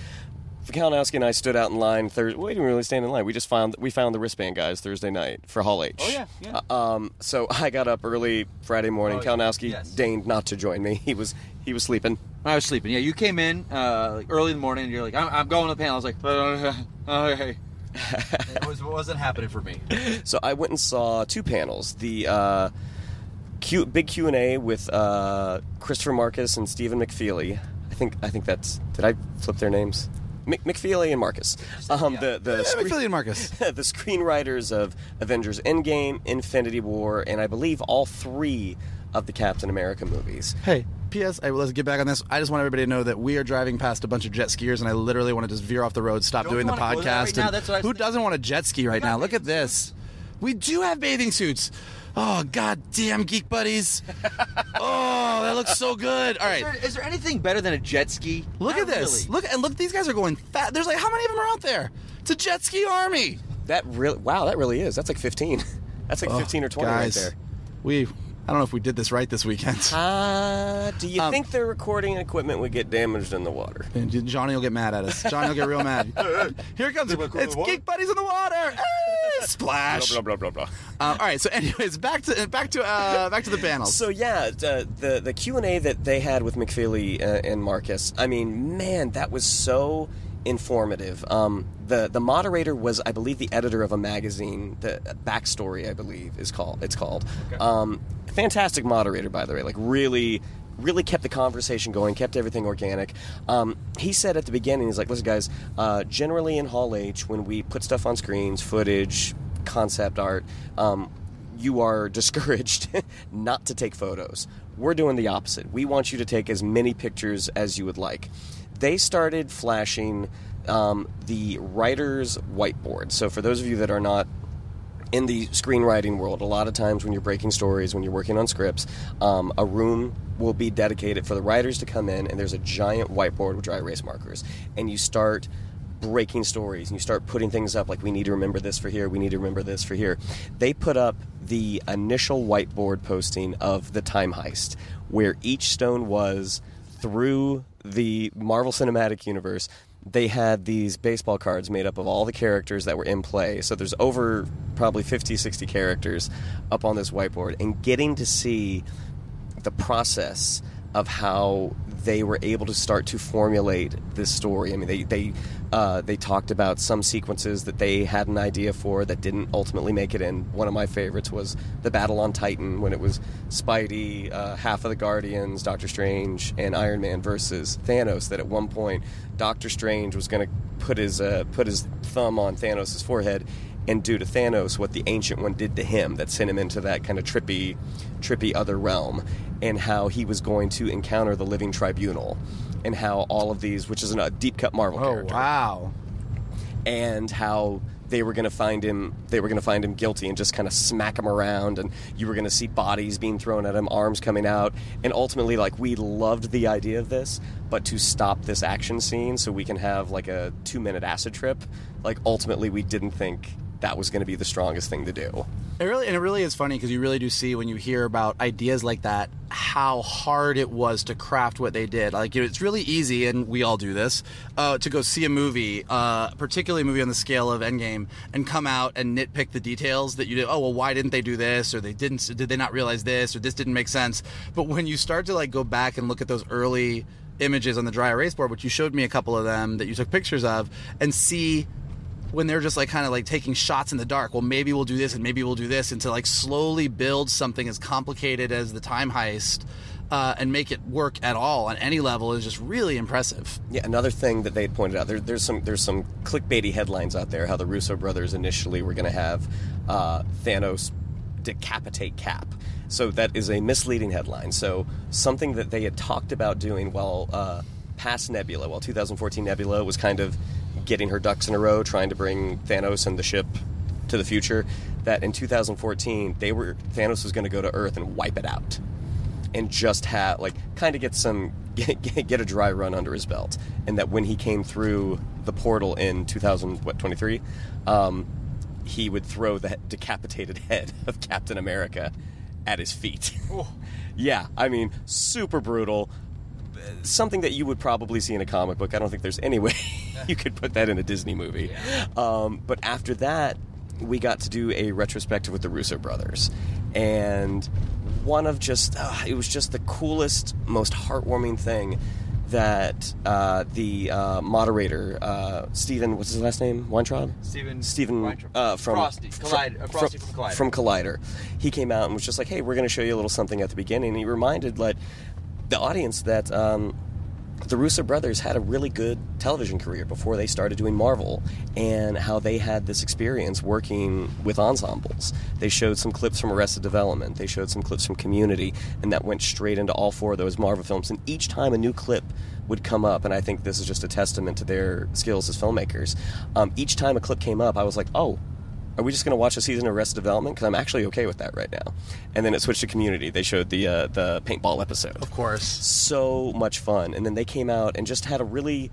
Kalinowski and I stood out in line. Thursday, we didn't really stand in line. We just found we found the wristband guys Thursday night for Hall H. Oh, yeah, yeah. Uh, um, so [LAUGHS] I got up early Friday morning. Oh. Kalinowski Yes. deigned not to join me. [LAUGHS] He was he was sleeping. I was sleeping. Yeah, you came in uh, like early in the morning. and You're like, I'm, I'm going to the panel. I was like, okay. it was, wasn't happening for me. So I went and saw two panels. The uh, Q, big Q and A with uh, Christopher Markus and Stephen McFeely. I think I think that's. Did I flip their names? Mc, McFeely and Markus. Um, The the Yeah, screen- McFeely and Markus. [LAUGHS] the screenwriters of Avengers Endgame, Infinity War, and I believe all three of the Captain America movies. Hey, P.S. I, let's get back on this. I just want everybody to know that we are driving past a bunch of jet skiers, and I literally want to just veer off the road, stop Don't doing the wanna go there podcast. right and That's what I was who thinking. doesn't want a jet ski right now? Look at bathing this. We do have bathing suits. Oh god damn, geek buddies! oh, that looks so good. All right, Is there, is there anything better than a jet ski? look Not at this. really. Look and look. These guys are going fat. There's like how many of them are out there? It's a jet ski army. That really, wow, that really is. That's like fifteen. [LAUGHS] That's like 15 or twenty guys, right there. We, I don't know if we did this right this weekend. [LAUGHS] Uh, do you Um, think their recording equipment would get damaged in the water? And Johnny will get mad at us. Johnny will get real mad. [LAUGHS] Here comes it comes. It's Geek Buddies in the water. Eh, [LAUGHS] splash. Blah blah blah blah. Um, all right. So, anyways, back to back to uh, back to the panels. So yeah, the the, the Q and A that they had with McFeely uh, and Markus. I mean, man, that was so informative. Um, the the moderator was, I believe, the editor of a magazine. The backstory, I believe, is called. It's called. Um, fantastic moderator, by the way. Like really. Really kept the conversation going, kept everything organic. Um, he said at the beginning, he's like, "Listen, guys. Uh, generally in Hall H, when we put stuff on screens, footage, concept art, um, you are [LAUGHS] discouraged not to take photos. We're doing the opposite. We want you to take as many pictures as you would like. They started flashing um, the writer's whiteboard. So for those of you that are not in the screenwriting world, a lot of times when you're breaking stories, when you're working on scripts, um, a room will be dedicated for the writers to come in, and there's a giant whiteboard with dry erase markers, and you start breaking stories and you start putting things up like we need to remember this for here. We need to remember this for here. They put up the initial whiteboard posting of the time heist where each stone was through the marvel cinematic universe they had these baseball cards made up of all the characters that were in play. So there's over probably 50 60 characters up on this whiteboard. And getting to see the process of how they were able to start to formulate this story. I mean, they they uh, they talked about some sequences that they had an idea for that didn't ultimately make it in. One of my favorites was the battle on Titan when it was Spidey, uh, half of the Guardians, Doctor Strange, and Iron Man versus Thanos. That at one point Doctor Strange was going to put his uh, put his thumb on Thanos' forehead and do to Thanos what the Ancient One did to him that sent him into that kind of trippy, trippy other realm, and how he was going to encounter the Living Tribunal, and how all of these, which is a deep cut Marvel Oh character, wow! and how they were going to find him they were going to find him guilty and just kind of smack him around and you were going to see bodies being thrown at him arms coming out and ultimately like we loved the idea of this but to stop this action scene so we can have like a 2 minute acid trip like ultimately we didn't think that was going to be the strongest thing to do It really and it really is funny because you really do see when you hear about ideas like that how hard it was to craft what they did. Like you know, it's really easy, and we all do this, uh, to go see a movie, uh, particularly a movie on the scale of Endgame, and come out and nitpick the details that you did. Oh well, why didn't they do this, or they didn't? Did they not realize this, or this didn't make sense? But when you start to like go back and look at those early images on the dry erase board, which you showed me a couple of them that you took pictures of, and see when they're just like kind of like taking shots in the dark well maybe we'll do this and maybe we'll do this and to like slowly build something as complicated as the time heist uh, and make it work at all on any level is just really impressive Yeah, another thing that they had pointed out there, there's some there's some clickbaity headlines out there how the Russo brothers initially were going to have uh, Thanos decapitate Cap. So that is a misleading headline. So something that they had talked about doing while uh, past Nebula, while 2014 Nebula was kind of getting her ducks in a row, trying to bring Thanos and the ship to the future. That in 2014 they were Thanos was going to go to Earth and wipe it out and just have like kind of get some [LAUGHS] get, get a dry run under his belt. And that when he came through the portal in 2000 what 23 um, he would throw the decapitated [LAUGHS] head of captain america at his feet. [LAUGHS] Yeah i mean super brutal something that you would probably see in a comic book. I don't think there's any way [LAUGHS] you could put that in a disney movie. Um, but after that we got to do a retrospective with the russo brothers. And one of just uh, it was just the coolest most heartwarming thing that uh, the uh, moderator uh, Stephen what's his last name? Weintraub? Steven Stephen Weintraub. uh, from Frosty. fr- Collider- uh, Frosty from, from Collider. from Collider. He came out and was just like hey we're going to show you a little something at the beginning. And he reminded like the audience that um, the Russo brothers had a really good television career before they started doing Marvel, and how they had this experience working with ensembles. They showed some clips from Arrested Development, they showed some clips from Community, and that went straight into all four of those Marvel films. And each time a new clip would come up, and I think this is just a testament to their skills as filmmakers. Um, each time a clip came up, I was like, oh, are we just going to watch a season of Arrested Development? Because I'm actually okay with that right now. And then it switched to Community. They showed the uh, the paintball episode of course so much fun. And then they came out and just had a really,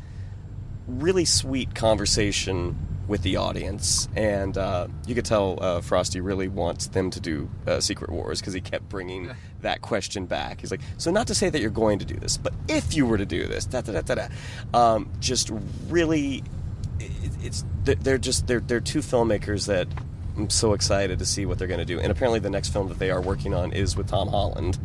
really sweet conversation with the audience. And uh, you could tell uh, Frosty really wants them to do uh, Secret Wars because he kept bringing that question back. He's like, so not to say that you're going to do this, but if you were to do this, da da da da da. Um, just really, it's they're just they're they're two filmmakers that. I'm so excited to see what they're going to do. And apparently, the next film that they are working on is with Tom Holland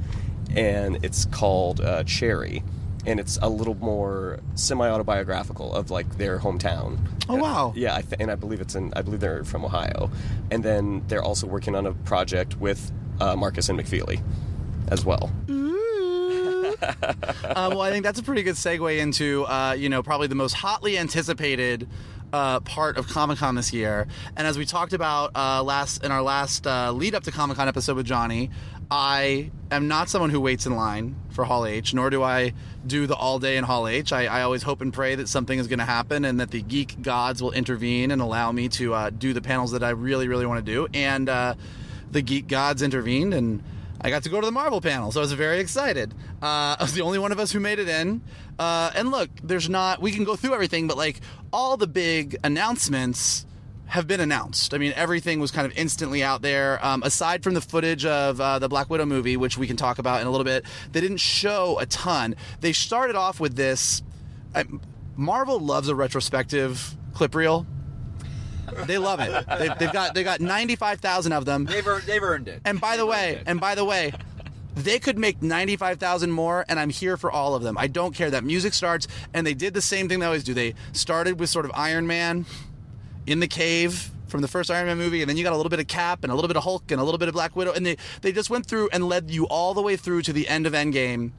and it's called uh, Cherry, and it's a little more semi-autobiographical of like their hometown. Oh, wow. Yeah, I th- and I believe it's in. I believe they're from Ohio, and then they're also working on a project with uh, Markus and McFeely as well. [LAUGHS] uh, well, I think that's a pretty good segue into, uh, you know, probably the most hotly anticipated uh, part of Comic Con this year. And as we talked about uh, last in our last uh, lead up to Comic Con episode with Johnny, I am not someone who waits in line for Hall H, nor do I do the all day in Hall H. I, I always hope and pray that something is going to happen and that the geek gods will intervene and allow me to uh, do the panels that I really, really want to do. And uh, the geek gods intervened and I got to go to the Marvel panel, so I was very excited. Uh, I was the only one of us who made it in. Uh, and look, there's not, we can go through everything, but like all the big announcements have been announced. I mean, everything was kind of instantly out there. Um, aside from the footage of uh, the Black Widow movie, which we can talk about in a little bit, they didn't show a ton. They started off with this. I, Marvel loves a retrospective clip reel. They love it. They, they've got they got ninety five thousand of them. They've earned, they've earned it. And by the They've way, and by the way, they could make 95,000 more and I'm here for all of them. I don't care that music starts and they did the same thing they always do. They started with sort of Iron Man in the cave from the first Iron Man movie and then you got a little bit of Cap and a little bit of Hulk and a little bit of Black Widow and they they just went through and led you all the way through to the end of Endgame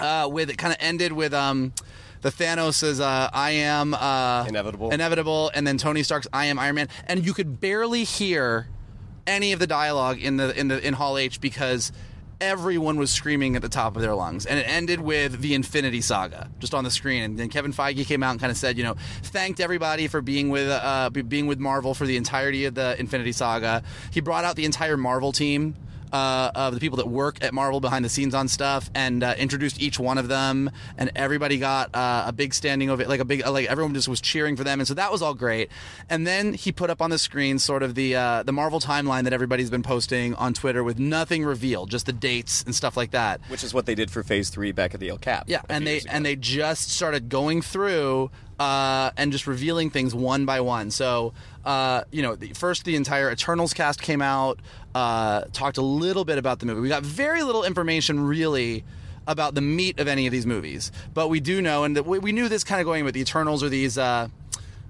uh with it kind of ended with um the Thanos is uh, I am uh, Inevitable. inevitable, and then Tony Stark's I am Iron Man, and you could barely hear any of the dialogue in the in the in Hall H because everyone was screaming at the top of their lungs, and it ended with the Infinity Saga just on the screen, and then Kevin Feige came out and kind of said, you know, thanked everybody for being with uh, being with Marvel for the entirety of the Infinity Saga. He brought out the entire Marvel team uh, of the people that work at Marvel behind the scenes on stuff, and uh, introduced each one of them, and everybody got uh, a big standing ovation, like a big, like everyone just was cheering for them, and so that was all great. And then he put up on the screen sort of the uh, the Marvel timeline that everybody's been posting on Twitter with nothing revealed, just the dates and stuff like that. Which is what they did for Phase Three back at the El Cap. Yeah, and they and they just started going through uh, and just revealing things one by one. So, uh, you know, the, first the entire Eternals cast came out, uh, talked a little bit about the movie. We got very little information really about the meat of any of these movies, but we do know, and we, we knew this kind of going with the Eternals or these. Uh,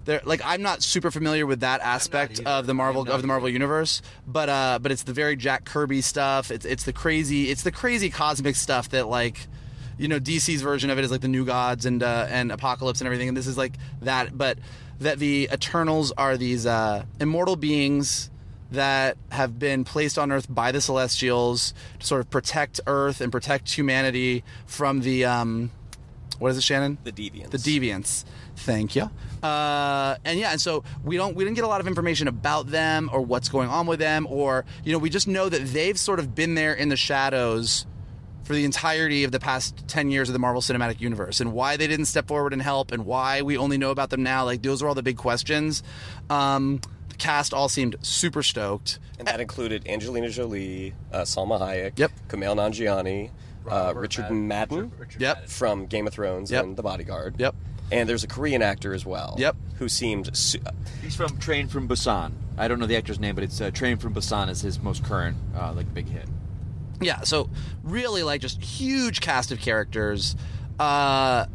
they're, like I'm not super familiar with that aspect of the Marvel of the Marvel universe, but uh, but it's the very Jack Kirby stuff. It's it's the crazy it's the crazy cosmic stuff that like you know DC's version of it is like the New Gods and uh, and Apocalypse and everything, and this is like that. But that the Eternals are these uh, immortal beings that have been placed on Earth by the Celestials to sort of protect Earth and protect humanity from the um, what is it, Shannon? the Deviants. the deviants thank you uh, and yeah and so we don't we didn't get a lot of information about them or what's going on with them or you know we just know that they've sort of been there in the shadows for the entirety of the past 10 years of the Marvel Cinematic Universe and why they didn't step forward and help and why we only know about them now like those are all the big questions um, the cast all seemed super stoked and that included Angelina Jolie, uh, Salma Hayek, Yep. Kumail Nanjiani, uh, Richard Mad- Madden Richard Yep. Madden. from Game of Thrones Yep. and The Bodyguard. Yep. And there's a Korean actor as well. Yep. Who seemed su- He's from Train from Busan. I don't know the actor's name, but it's uh, Train from Busan is his most current uh, like big hit. Yeah so really like just huge cast of characters. Uh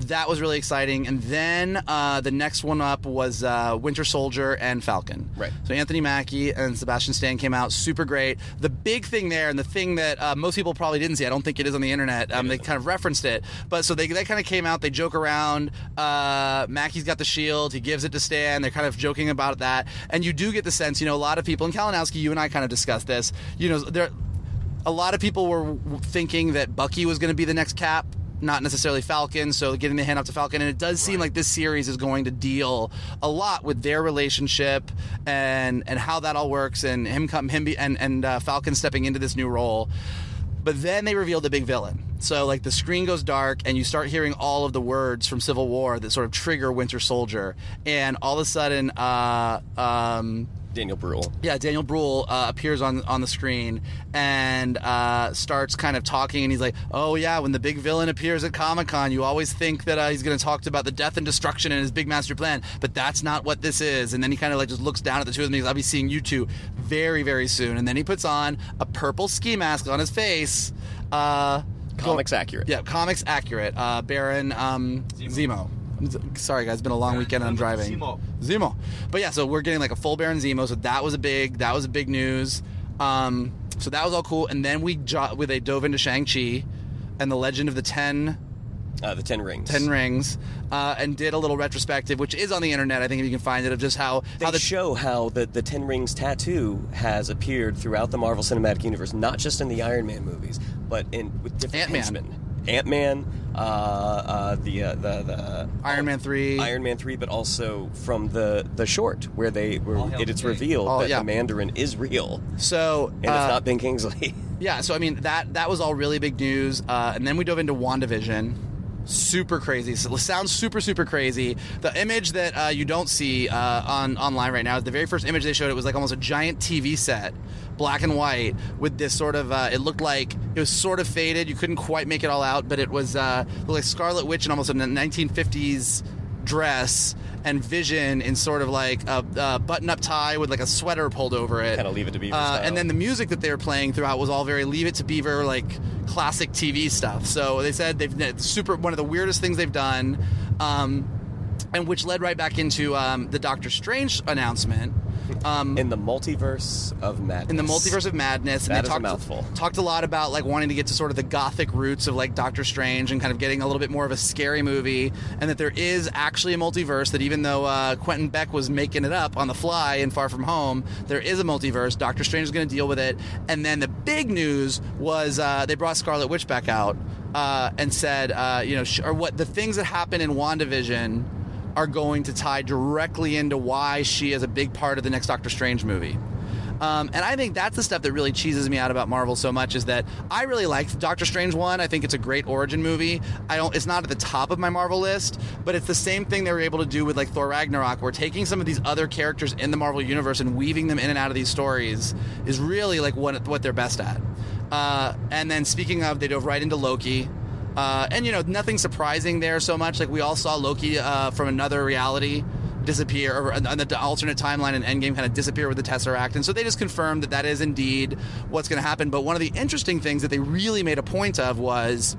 that was really exciting. And then uh, the next one up was uh, winter soldier and falcon. Right. so anthony mackie and sebastian stan came out super great. The big thing there and the thing that uh, most people probably didn't see i don't think it is on the internet um, they kind of referenced it but so they, they kind of came out they joke around uh, mackie's got the shield he gives it to stan they're kind of joking about that. And you do get the sense you know a lot of people and kalinowski you and i kind of discussed this you know there a lot of people were thinking that Bucky was going to be the next Cap, not necessarily Falcon. So getting the hand off to Falcon, and it does seem like this series is going to deal a lot with their relationship and and how that all works, and him come him be, and and uh, Falcon stepping into this new role. But then they revealed the big villain. So like the screen goes dark and you start hearing all of the words from Civil War that sort of trigger Winter Soldier, and all of a sudden, uh, um, Daniel Bruhl. yeah, Daniel Bruhl uh, appears on on the screen and uh, starts kind of talking, and he's like, "Oh yeah, when the big villain appears at Comic Con, you always think that uh, he's going to talk about the death and destruction and his big master plan, but that's not what this is." And then he kind of like just looks down at the two of them. He's, "I'll be seeing you two very very soon." And then he puts on a purple ski mask on his face. Uh, Comics accurate. yeah, comics accurate. Uh, Baron um, Zemo. Sorry, guys, it's been a long weekend and I'm driving. Zemo. Zemo. But yeah, so we're getting like a full Baron Zemo. So that was a big, that was a big news. Um, so that was all cool. And then we jo- we they dove into Shang Chi and the Legend of the Ten Uh, the Ten Rings. Ten Rings, uh, and did a little retrospective, which is on the internet. I think if you can find it, of just how They how the show how the, the Ten Rings tattoo has appeared throughout the Marvel Cinematic Universe, not just in the Iron Man movies, but in with different Ant-Man. henchmen. Ant Man, uh, uh, the, uh, the the Iron Man three. Iron Man three, but also from the the short where they where it, it's revealed Oh, that yeah. the Mandarin is real So and uh, it's not Ben Kingsley. [LAUGHS] Yeah, so I mean that that was all really big news, uh, and then we dove into Wandavision. Super crazy. So it sounds super super crazy. The image that uh, you don't see uh, on online right now is the very first image they showed. It was like almost a giant TV set, black and white, with this sort of. Uh, it looked like it was sort of faded. You couldn't quite make it all out, but it was uh, like Scarlet Witch in almost a 1950s dress. And Vision in sort of like a, a button-up tie with like a sweater pulled over it. Kinda Leave It to Beaver Uh, and then the music that they were playing throughout was all very Leave It to Beaver, like classic TV stuff. So they said they've super one of the weirdest things they've done, um, and which led right back into um, the Doctor Strange announcement. Um, in the multiverse of madness. in the multiverse of madness, and they is a talked, mouthful. talked a lot about like wanting to get to sort of the gothic roots of like Doctor Strange and kind of getting a little bit more of a scary movie, and that there is actually a multiverse. That even though uh, Quentin Beck was making it up on the fly in Far From Home, there is a multiverse. Doctor Strange is going to deal with it, and then the big news was uh, they brought Scarlet Witch back out uh, and said, uh, you know, sh- or what the things that happen in WandaVision are going to tie directly into why she is a big part of the next Doctor Strange movie. Um, and I think that's the stuff that really cheeses me out about Marvel so much is that I really liked Doctor Strange one. I think it's a great origin movie. I don't. It's not at the top of my Marvel list, but it's the same thing they were able to do with like Thor Ragnarok, where taking some of these other characters in the Marvel universe and weaving them in and out of these stories is really like what what they're best at. Uh, and then speaking of, they dove right into Loki. Uh, and you know nothing surprising there so much. Like we all saw Loki uh, from another reality disappear, or on the alternate timeline and Endgame kind of disappear with the Tesseract, and so they just confirmed that that is indeed what's going to happen. But one of the interesting things that they really made a point of was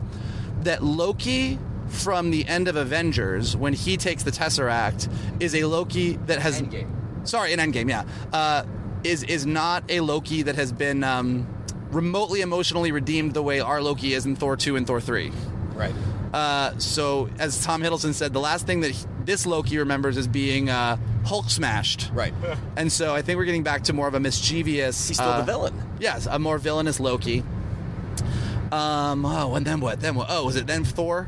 that Loki from the end of Avengers, when he takes the Tesseract, is a Loki that has Endgame. Sorry, in Endgame, yeah, uh, is is not a Loki that has been. Um, remotely emotionally redeemed the way our Loki is in Thor 2 and Thor 3. right. Uh, so, as Tom Hiddleston said, the last thing that he- this Loki remembers is being uh, Hulk smashed. Right. [LAUGHS] And so I think we're getting back to more of a mischievous. He's still uh, the villain. Yes, a more villainous Loki. Um. Oh, and then what? Then what? Oh, was it then Thor?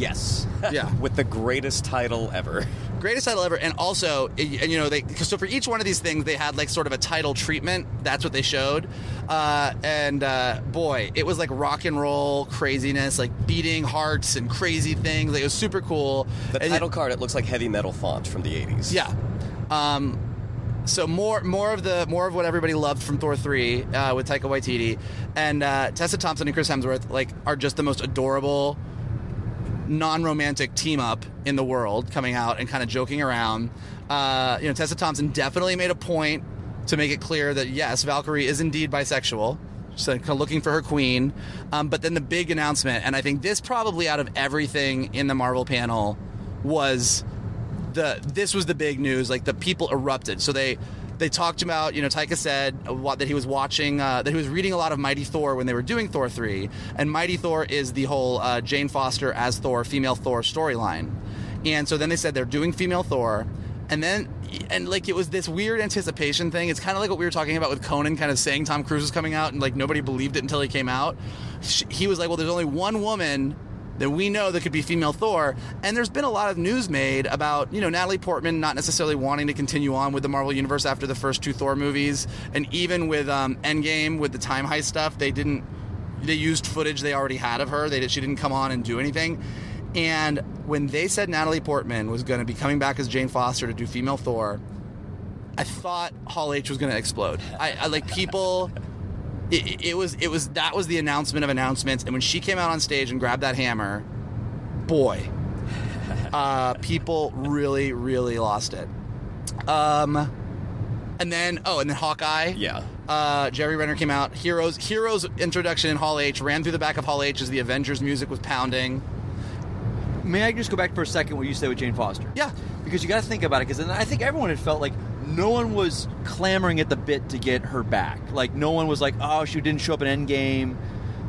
Yes. Yeah. [LAUGHS] With the greatest title ever. Greatest title ever, and also, and you know, they so for each one of these things, they had like sort of a title treatment. That's what they showed, uh, and uh, boy, it was like rock and roll craziness, like beating hearts and crazy things. Like, it was super cool. The And- title card, it looks like heavy metal font from the 80s. yeah. Um, so more more of the more of what everybody loved from Thor three uh, with Taika Waititi and uh, Tessa Thompson and Chris Hemsworth like are just the most adorable non-romantic team up in the world coming out and kind of joking around. Uh, you know, Tessa Thompson definitely made a point to make it clear that yes, Valkyrie is indeed bisexual. So kind of looking for her queen. Um, but then the big announcement, and I think this probably out of everything in the Marvel panel was the this was the big news. Like the people erupted. So they they talked about you know Taika said uh, what, that he was watching uh, that he was reading a lot of Mighty Thor when they were doing Thor three, and Mighty Thor is the whole uh, Jane Foster as Thor, female Thor storyline. And so then they said they're doing female Thor, and then and like it was this weird anticipation thing. It's kind of like what we were talking about with Conan, kind of saying Tom Cruise was coming out, and like nobody believed it until he came out. Sh- He was like, well, there's only one woman that we know that could be female Thor. And there's been a lot of news made about, you know, Natalie Portman not necessarily wanting to continue on with the Marvel Universe after the first two Thor movies. And even with um, Endgame, with the time heist stuff, they didn't, they used footage they already had of her. They did, she didn't come on and do anything. And when they said Natalie Portman was going to be coming back as Jane Foster to do female Thor, I thought Hall H was going to explode. I, I like people. It, it was it was that was the announcement of announcements, and when she came out on stage and grabbed that hammer, boy, [LAUGHS] uh, people really really lost it. Um, and then oh, and then Hawkeye. Yeah. Uh, Jeremy Renner came out. Heroes Heroes introduction in Hall H ran through the back of Hall H as the Avengers music was pounding. May I just go back for a second what you said with Jane Foster? Yeah. Because you got to think about it. Because I think everyone had felt like no one was clamoring at the bit to get her back. Like no one was like, oh, she didn't show up in Endgame.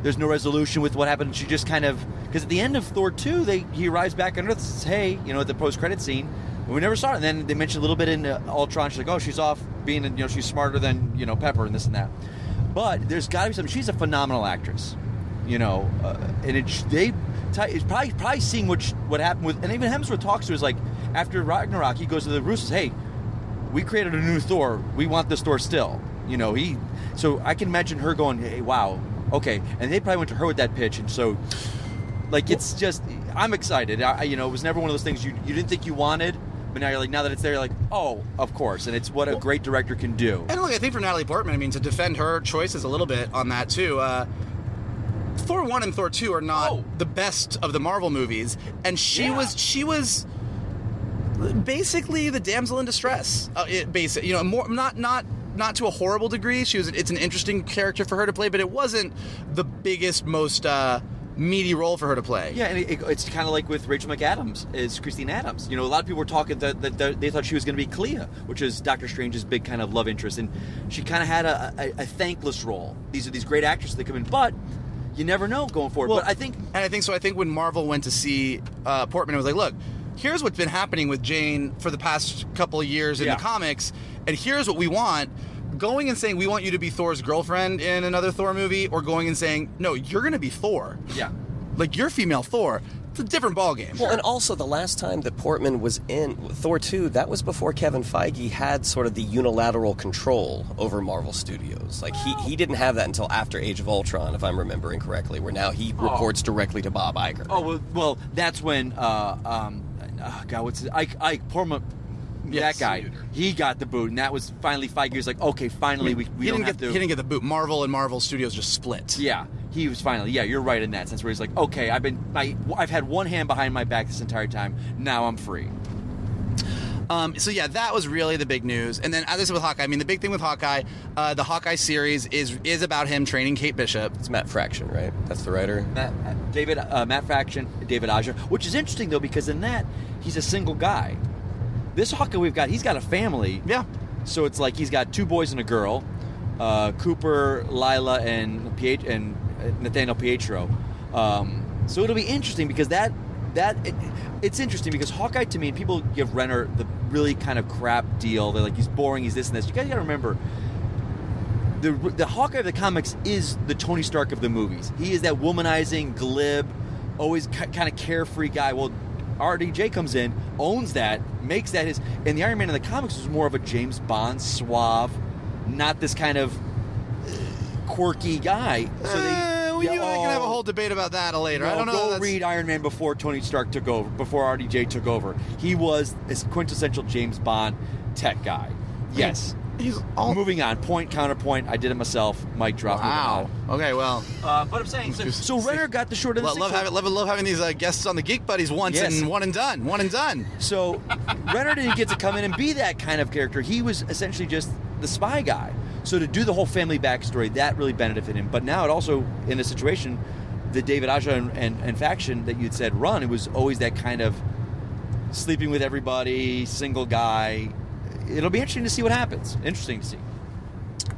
There's no resolution with what happened. She just kind of because at the end of Thor two, they he arrives back on Earth. Says, "Hey, you know," at the post credit scene, we never saw it. And then they mentioned a little bit in uh, Ultron. She's like, "Oh, she's off being, you know, she's smarter than you know Pepper and this and that." But there's got to be something. She's a phenomenal actress, you know, uh, and it, they it's probably probably seeing what what happened with, and even Hemsworth talks to us like after Ragnarok, he goes to the Russos, "Hey, we created a new Thor. We want this Thor still." You know, he. So I can imagine her going, "Hey, wow, okay," and they probably went to her with that pitch, and so. Like it's just, I'm excited. I, you know, it was never one of those things you, you didn't think you wanted, but now you're like, now that it's there, you're like, oh, of course. And it's what a great director can do. And look, I think for Natalie Portman, I mean, to defend her choices a little bit on that too. Uh, Thor one and Thor two are not Oh. the best of the Marvel movies, and she Yeah. was she was basically the damsel in distress. Uh, it basic, you know, more not not not to a horrible degree. She was. It's an interesting character for her to play, but it wasn't the biggest, most uh, meaty role for her to play. Yeah, and it, it- it's kind of like with Rachel McAdams is Christine Adams. You know, a lot of people were talking that, that, that they thought she was going to be Clea, which is Doctor Strange's big kind of love interest, and she kind of had a, a, a thankless role. These are these great actresses that come in, but you never know going forward. Well, but I think and I think so. I think when Marvel went to see uh, Portman, it was like, look, here's what's been happening with Jane for the past couple of years in Yeah. the comics, and here's what we want. Going and saying we want you to be Thor's girlfriend in another Thor movie, or going and saying no, you're going to be Thor. yeah. Like you're female Thor. It's a different ballgame. Well, and also the last time that Portman was in Thor 2, that was before Kevin Feige had sort of the unilateral control over Marvel Studios. Like he, he didn't have that until after Age of Ultron, if I'm remembering correctly, where now he reports directly to Bob Iger. Oh well, well that's when uh, um, uh, God, what's his, Ike Ike Perlmutter. Yes. that guy, he got the boot, and that was finally Feige was like, okay, finally we, we he don't didn't have get to. he didn't get the boot. Marvel and Marvel Studios just split. Yeah, he was finally. Yeah, you're right in that sense. Where he's like, okay, I've been, I, I've had one hand behind my back this entire time. Now I'm free. Um, so yeah, that was really the big news. And then as I said with Hawkeye, I mean the big thing with Hawkeye, uh, the Hawkeye series is is about him training Kate Bishop. It's Matt Fraction, right? That's the writer. Matt, David, uh, Matt Fraction, David Aja, which is interesting though because in that he's a single guy. This Hawkeye we've got, he's got a family. Yeah. So it's like he's got two boys and a girl, uh, Cooper, Lila, and Piet- and uh, Nathaniel Pietro. Um, so it'll be interesting because that that it, it's interesting because Hawkeye to me, and people give Renner the really kind of crap deal. They're like he's boring, he's this and this. You guys got to remember. The, the Hawkeye of the comics is the Tony Stark of the movies. He is that womanizing, glib, always kind of carefree guy. Well, RDJ comes in, owns that, makes that his. And the Iron Man in the comics was more of a James Bond, suave, not this kind of uh, quirky guy. So they, We yeah, we can have a oh, whole debate about that later. no, I don't know. Go that's- read Iron Man before Tony Stark took over, before RDJ took over. He was this quintessential James Bond tech guy. Yes. He's all. Moving on. Point counterpoint. I did it myself. Mike drop. moving Wow. Okay. Well, on. Uh, but I'm saying, so, so Renner got the short end of love, the love stick. having love, love having these uh, guests on the Geek Buddies once Yes. and one and done. One and done. So Renner didn't get to come in and be that kind of character. He was essentially just the spy guy. So to do the whole family backstory, that really benefited him. But now it also, in a situation, the David Aja and, and, and Fraction that you'd said run, it was always that kind of sleeping with everybody, single guy. It'll be interesting to see what happens. Interesting to see.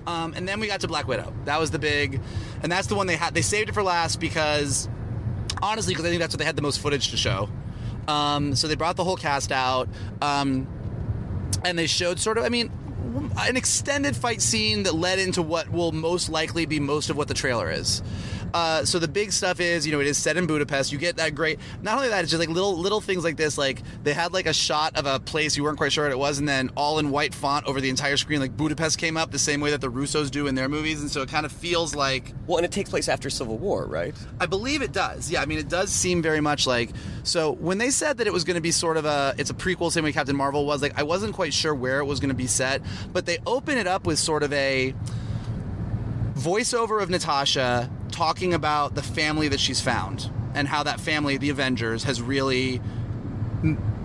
Um, and then we got to Black Widow. That was the big, and that's the one they had. They saved it for last because, honestly, because I think that's what they had the most footage to show. Um, so they brought the whole cast out, um, and they showed sort of, I mean, an extended fight scene that led into what will most likely be most of what the trailer is. Uh, so the big stuff is, you know, it is set in Budapest. You get that great. Not only that, it's just like little little things like this. Like they had like a shot of a place you weren't quite sure what it was, and then all in white font over the entire screen, like Budapest came up the same way that the Russos do in their movies, and so it kind of feels like Well, and it takes place after Civil War, right? I believe it does. Yeah, I mean, it does seem very much like. So when they said that it was going to be sort of a, it's a prequel, same way Captain Marvel was. Like, I wasn't quite sure where it was going to be set, but they open it up with sort of a voiceover of Natasha talking about the family that she's found and how that family, the Avengers, has really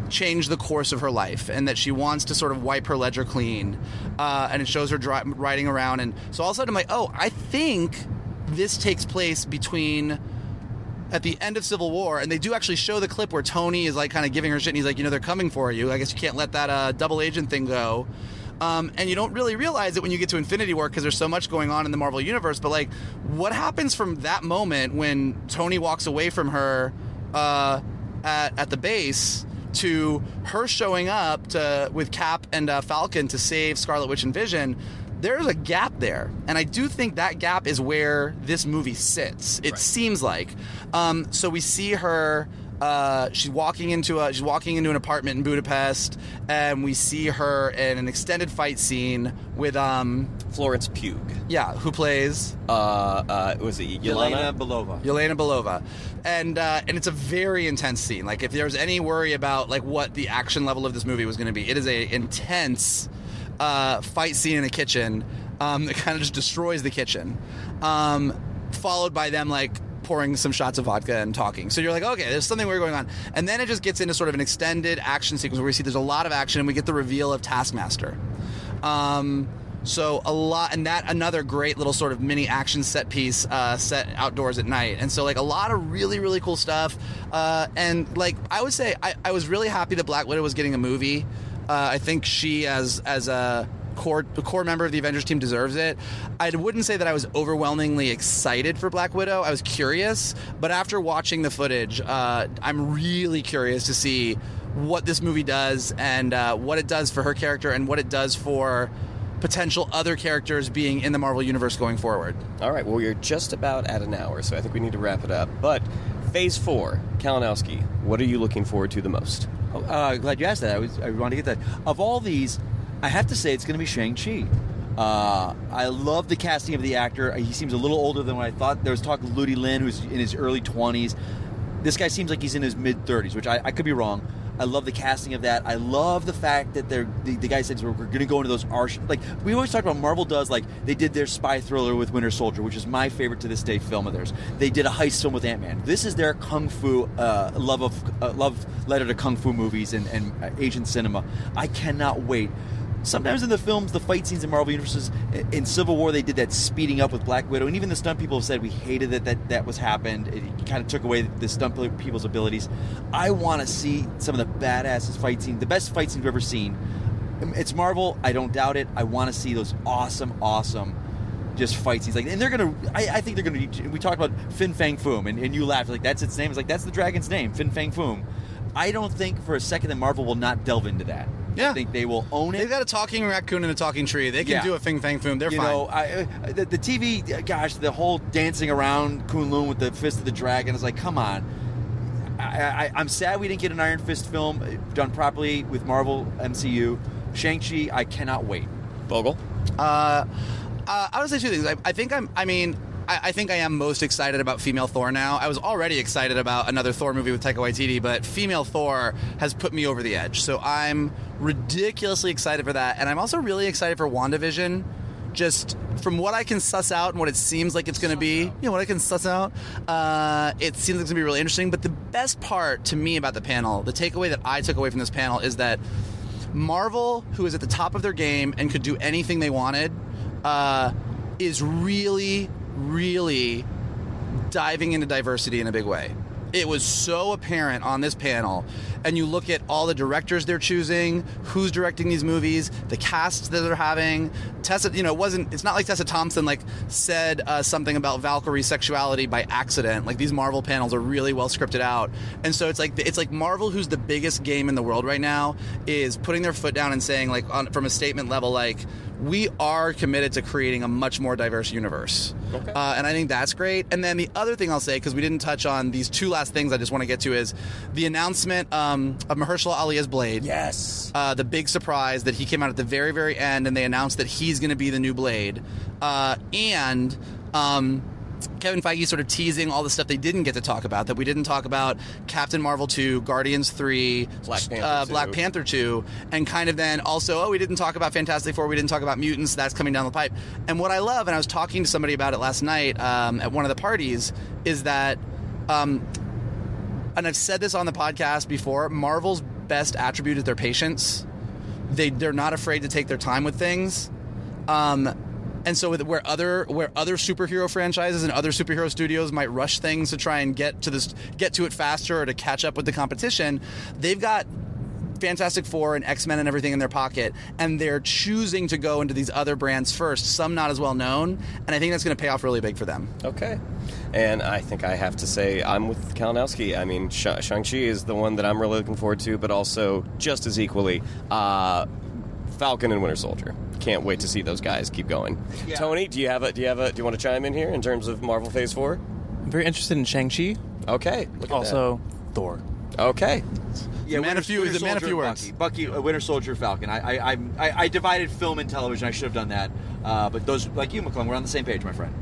changed the course of her life and that she wants to sort of wipe her ledger clean. Uh, and it shows her dri- riding around. And so all of a sudden I'm like, oh, I think this takes place between at the end of Civil War, and they do actually show the clip where Tony is like kind of giving her shit, and he's like, you know, they're coming for you. I guess you can't let that uh, double agent thing go. Um, and you don't really realize it when you get to Infinity War because there's so much going on in the Marvel universe. But like, what happens from that moment when Tony walks away from her uh, at at the base to her showing up to with Cap and uh, Falcon to save Scarlet Witch and Vision? There's a gap there, and I do think that gap is where this movie sits. It seems like. Um, so we see her uh, she's walking into a she's walking into an apartment in Budapest, and we see her in an extended fight scene with um Florence Pugh. yeah who plays Uh, uh, was it Yelena Yelena? Belova. Yelena Belova, and uh, and it's a very intense scene. Like if there was any worry about like what the action level of this movie was going to be, it is a intense uh, fight scene in a kitchen um, that kind of just destroys the kitchen, um, followed by them like pouring some shots of vodka and talking. So you're like, okay, there's something weird going on, and then it just gets into sort of an extended action sequence where we see there's a lot of action and we get the reveal of Taskmaster. Um, so a lot, and that another great little sort of mini action set piece uh, set outdoors at night, and so like a lot of really really cool stuff. Uh, and like I would say, I, I was really happy that Black Widow was getting a movie. Uh, I think she as as a core a core member of the Avengers team deserves it. I wouldn't say that I was overwhelmingly excited for Black Widow. I was curious, but after watching the footage, uh, I'm really curious to see what this movie does and uh, what it does for her character and what it does for potential other characters being in the Marvel universe going forward. All right, well, we're just about at an hour, so I think we need to wrap it up. But phase four, Kalinowski, what are you looking forward to the most? Oh, uh, glad you asked that. I was I wanted to get that. Of all these, I have to say it's going to be Shang Chi. Uh, I love the casting of the actor. He seems a little older than what I thought. There was talk of Ludi Lin, who's in his early twenties. This guy seems like he's in his mid thirties, which I, I could be wrong. I love the casting of that. I love the fact that they're the, the guy says we're, we're going to go into those arch like we always talk about. Marvel does like they did their spy thriller with Winter Soldier, which is my favorite to this day film of theirs. They did a heist film with Ant Man. This is their kung fu uh, love of uh, love letter to kung fu movies and, and uh, Asian cinema. I cannot wait. Sometimes in the films, the fight scenes in Marvel universes, in Civil War, they did that speeding up with Black Widow, and even the stunt people have said we hated that that that was happened. It kind of took away the stunt people's abilities. I want to see some of the badass fight scenes, the best fight scenes we've ever seen. It's Marvel, I don't doubt it. I want to see those awesome, awesome just fight scenes like and they're gonna I, I think they're gonna we talked about Fin Fang Foom and, and you laughed like that's its name it's like that's the dragon's name Fin Fang Foom I don't think for a second that Marvel will not delve into that Yeah. I think they will own it They've got a talking raccoon and a talking tree. They can Yeah. do a Fing Fang Foom. They're you fine. know, I, uh, the, the TV, gosh, the whole dancing around Kunlun with the fist of the dragon is like, come on. I, I, I'm sad we didn't get an Iron Fist film uh, done properly with Marvel MCU. Shang Chi, I cannot wait. Vogel? Uh, uh, I would say two things. I, I think I'm. I mean, I, I think I am most excited about female Thor now. I was already excited about another Thor movie with Taika Waititi, but female Thor has put me over the edge. So I'm ridiculously excited for that, and I'm also really excited for WandaVision. Just from what I can suss out and what it seems like it's going to be, you know, what I can suss out, uh, it seems like it's going to be really interesting. But the best part to me about the panel, the takeaway that I took away from this panel is that Marvel, who is at the top of their game and could do anything they wanted, uh, is really, really diving into diversity in a big way. It was so apparent on this panel, and you look at all the directors they're choosing, who's directing these movies, the casts that they're having. Tessa, you know, it wasn't. It's not like Tessa Thompson like said uh, something about Valkyrie's sexuality by accident. Like these Marvel panels are really well scripted out, and so it's like it's like Marvel, who's the biggest game in the world right now, is putting their foot down and saying like on, from a statement level like we are committed to creating a much more diverse universe. Okay. Uh, and I think that's great. And then the other thing I'll say, because we didn't touch on these two last things I just want to get to, is the announcement um, of Mahershala Ali as Blade. Yes. Uh, the big surprise that he came out at the very, very end and they announced that he's going to be the new Blade. Uh, and. Um, Kevin Feige sort of teasing all the stuff they didn't get to talk about that we didn't talk about Captain Marvel 2, Guardians 3, Black Panther uh, 2. Black Panther 2, and kind of then also, oh, we didn't talk about Fantastic Four, we didn't talk about Mutants, that's coming down the pipe. And what I love, and I was talking to somebody about it last night um, at one of the parties, is that, um, and I've said this on the podcast before, Marvel's best attribute is their patience. They, they're not afraid to take their time with things. Um, and so where other where other superhero franchises and other superhero studios might rush things to try and get to this get to it faster or to catch up with the competition, they've got Fantastic Four and X Men and everything in their pocket, and they're choosing to go into these other brands first, some not as well known, and I think that's going to pay off really big for them. Okay. And I think I have to say I'm with Kalinowski. I mean, Sh- Shang-Chi is the one that I'm really looking forward to, but also just as equally, uh, Falcon and Winter Soldier. Can't wait to see those guys keep going. Tony, do you have a do you have a do you want to chime in here in terms of Marvel Phase 4? I'm very interested in Shang-Chi. Okay. Look at Also, Thor. Okay. Yeah, a man Winter- of few- Winter he's a man of Soldier few and words. Bucky, Bucky uh, Winter Soldier, Falcon. I, I, I, I, I divided film and television. I should have done that. Uh, but those, like you, McClung, we're on the same page, my friend.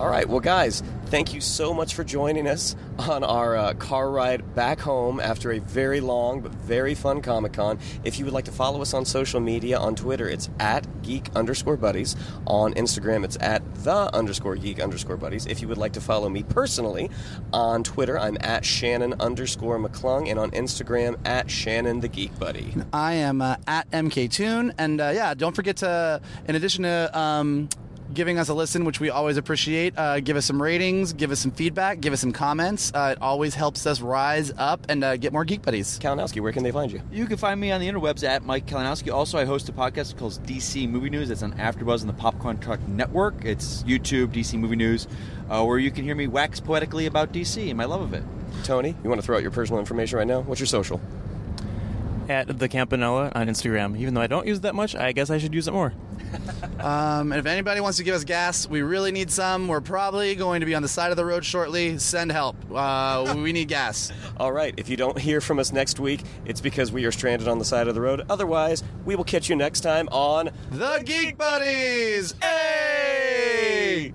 All right, well, guys, thank you so much for joining us on our uh, car ride back home after a very long but very fun Comic Con. If you would like to follow us on social media, on Twitter, it's at geek underscore buddies. On Instagram, it's at the underscore geek underscore buddies. If you would like to follow me personally, on Twitter, I'm at Shannon underscore McClung, and on Instagram, at Shannon the Geek Buddy. I am uh, at MKToon, and uh, yeah, don't forget to, in addition to um, giving us a listen, which we always appreciate, uh, give us some ratings, give us some feedback, give us some comments. Uh, it always helps us rise up and uh, get more Geek Buddies. Kalinowski, where can they find you? You can find me on the interwebs at Mike Kalinowski. Also, I host a podcast called DC Movie News. It's on AfterBuzz and the Popcorn Truck Network. It's YouTube, DC Movie News, uh, where you can hear me wax poetically about DC and my love of it. Tony, you want to throw out your personal information right now? What's your social? At the Campanella on Instagram. Even though I don't use it that much, I guess I should use it more. [LAUGHS] Um, and if anybody wants to give us gas, we really need some. We're probably going to be on the side of the road shortly. Send help. Uh, we need gas. [LAUGHS] All right, if you don't hear from us next week, it's because we are stranded on the side of the road. Otherwise, we will catch you next time on The Geek Buddies! Hey!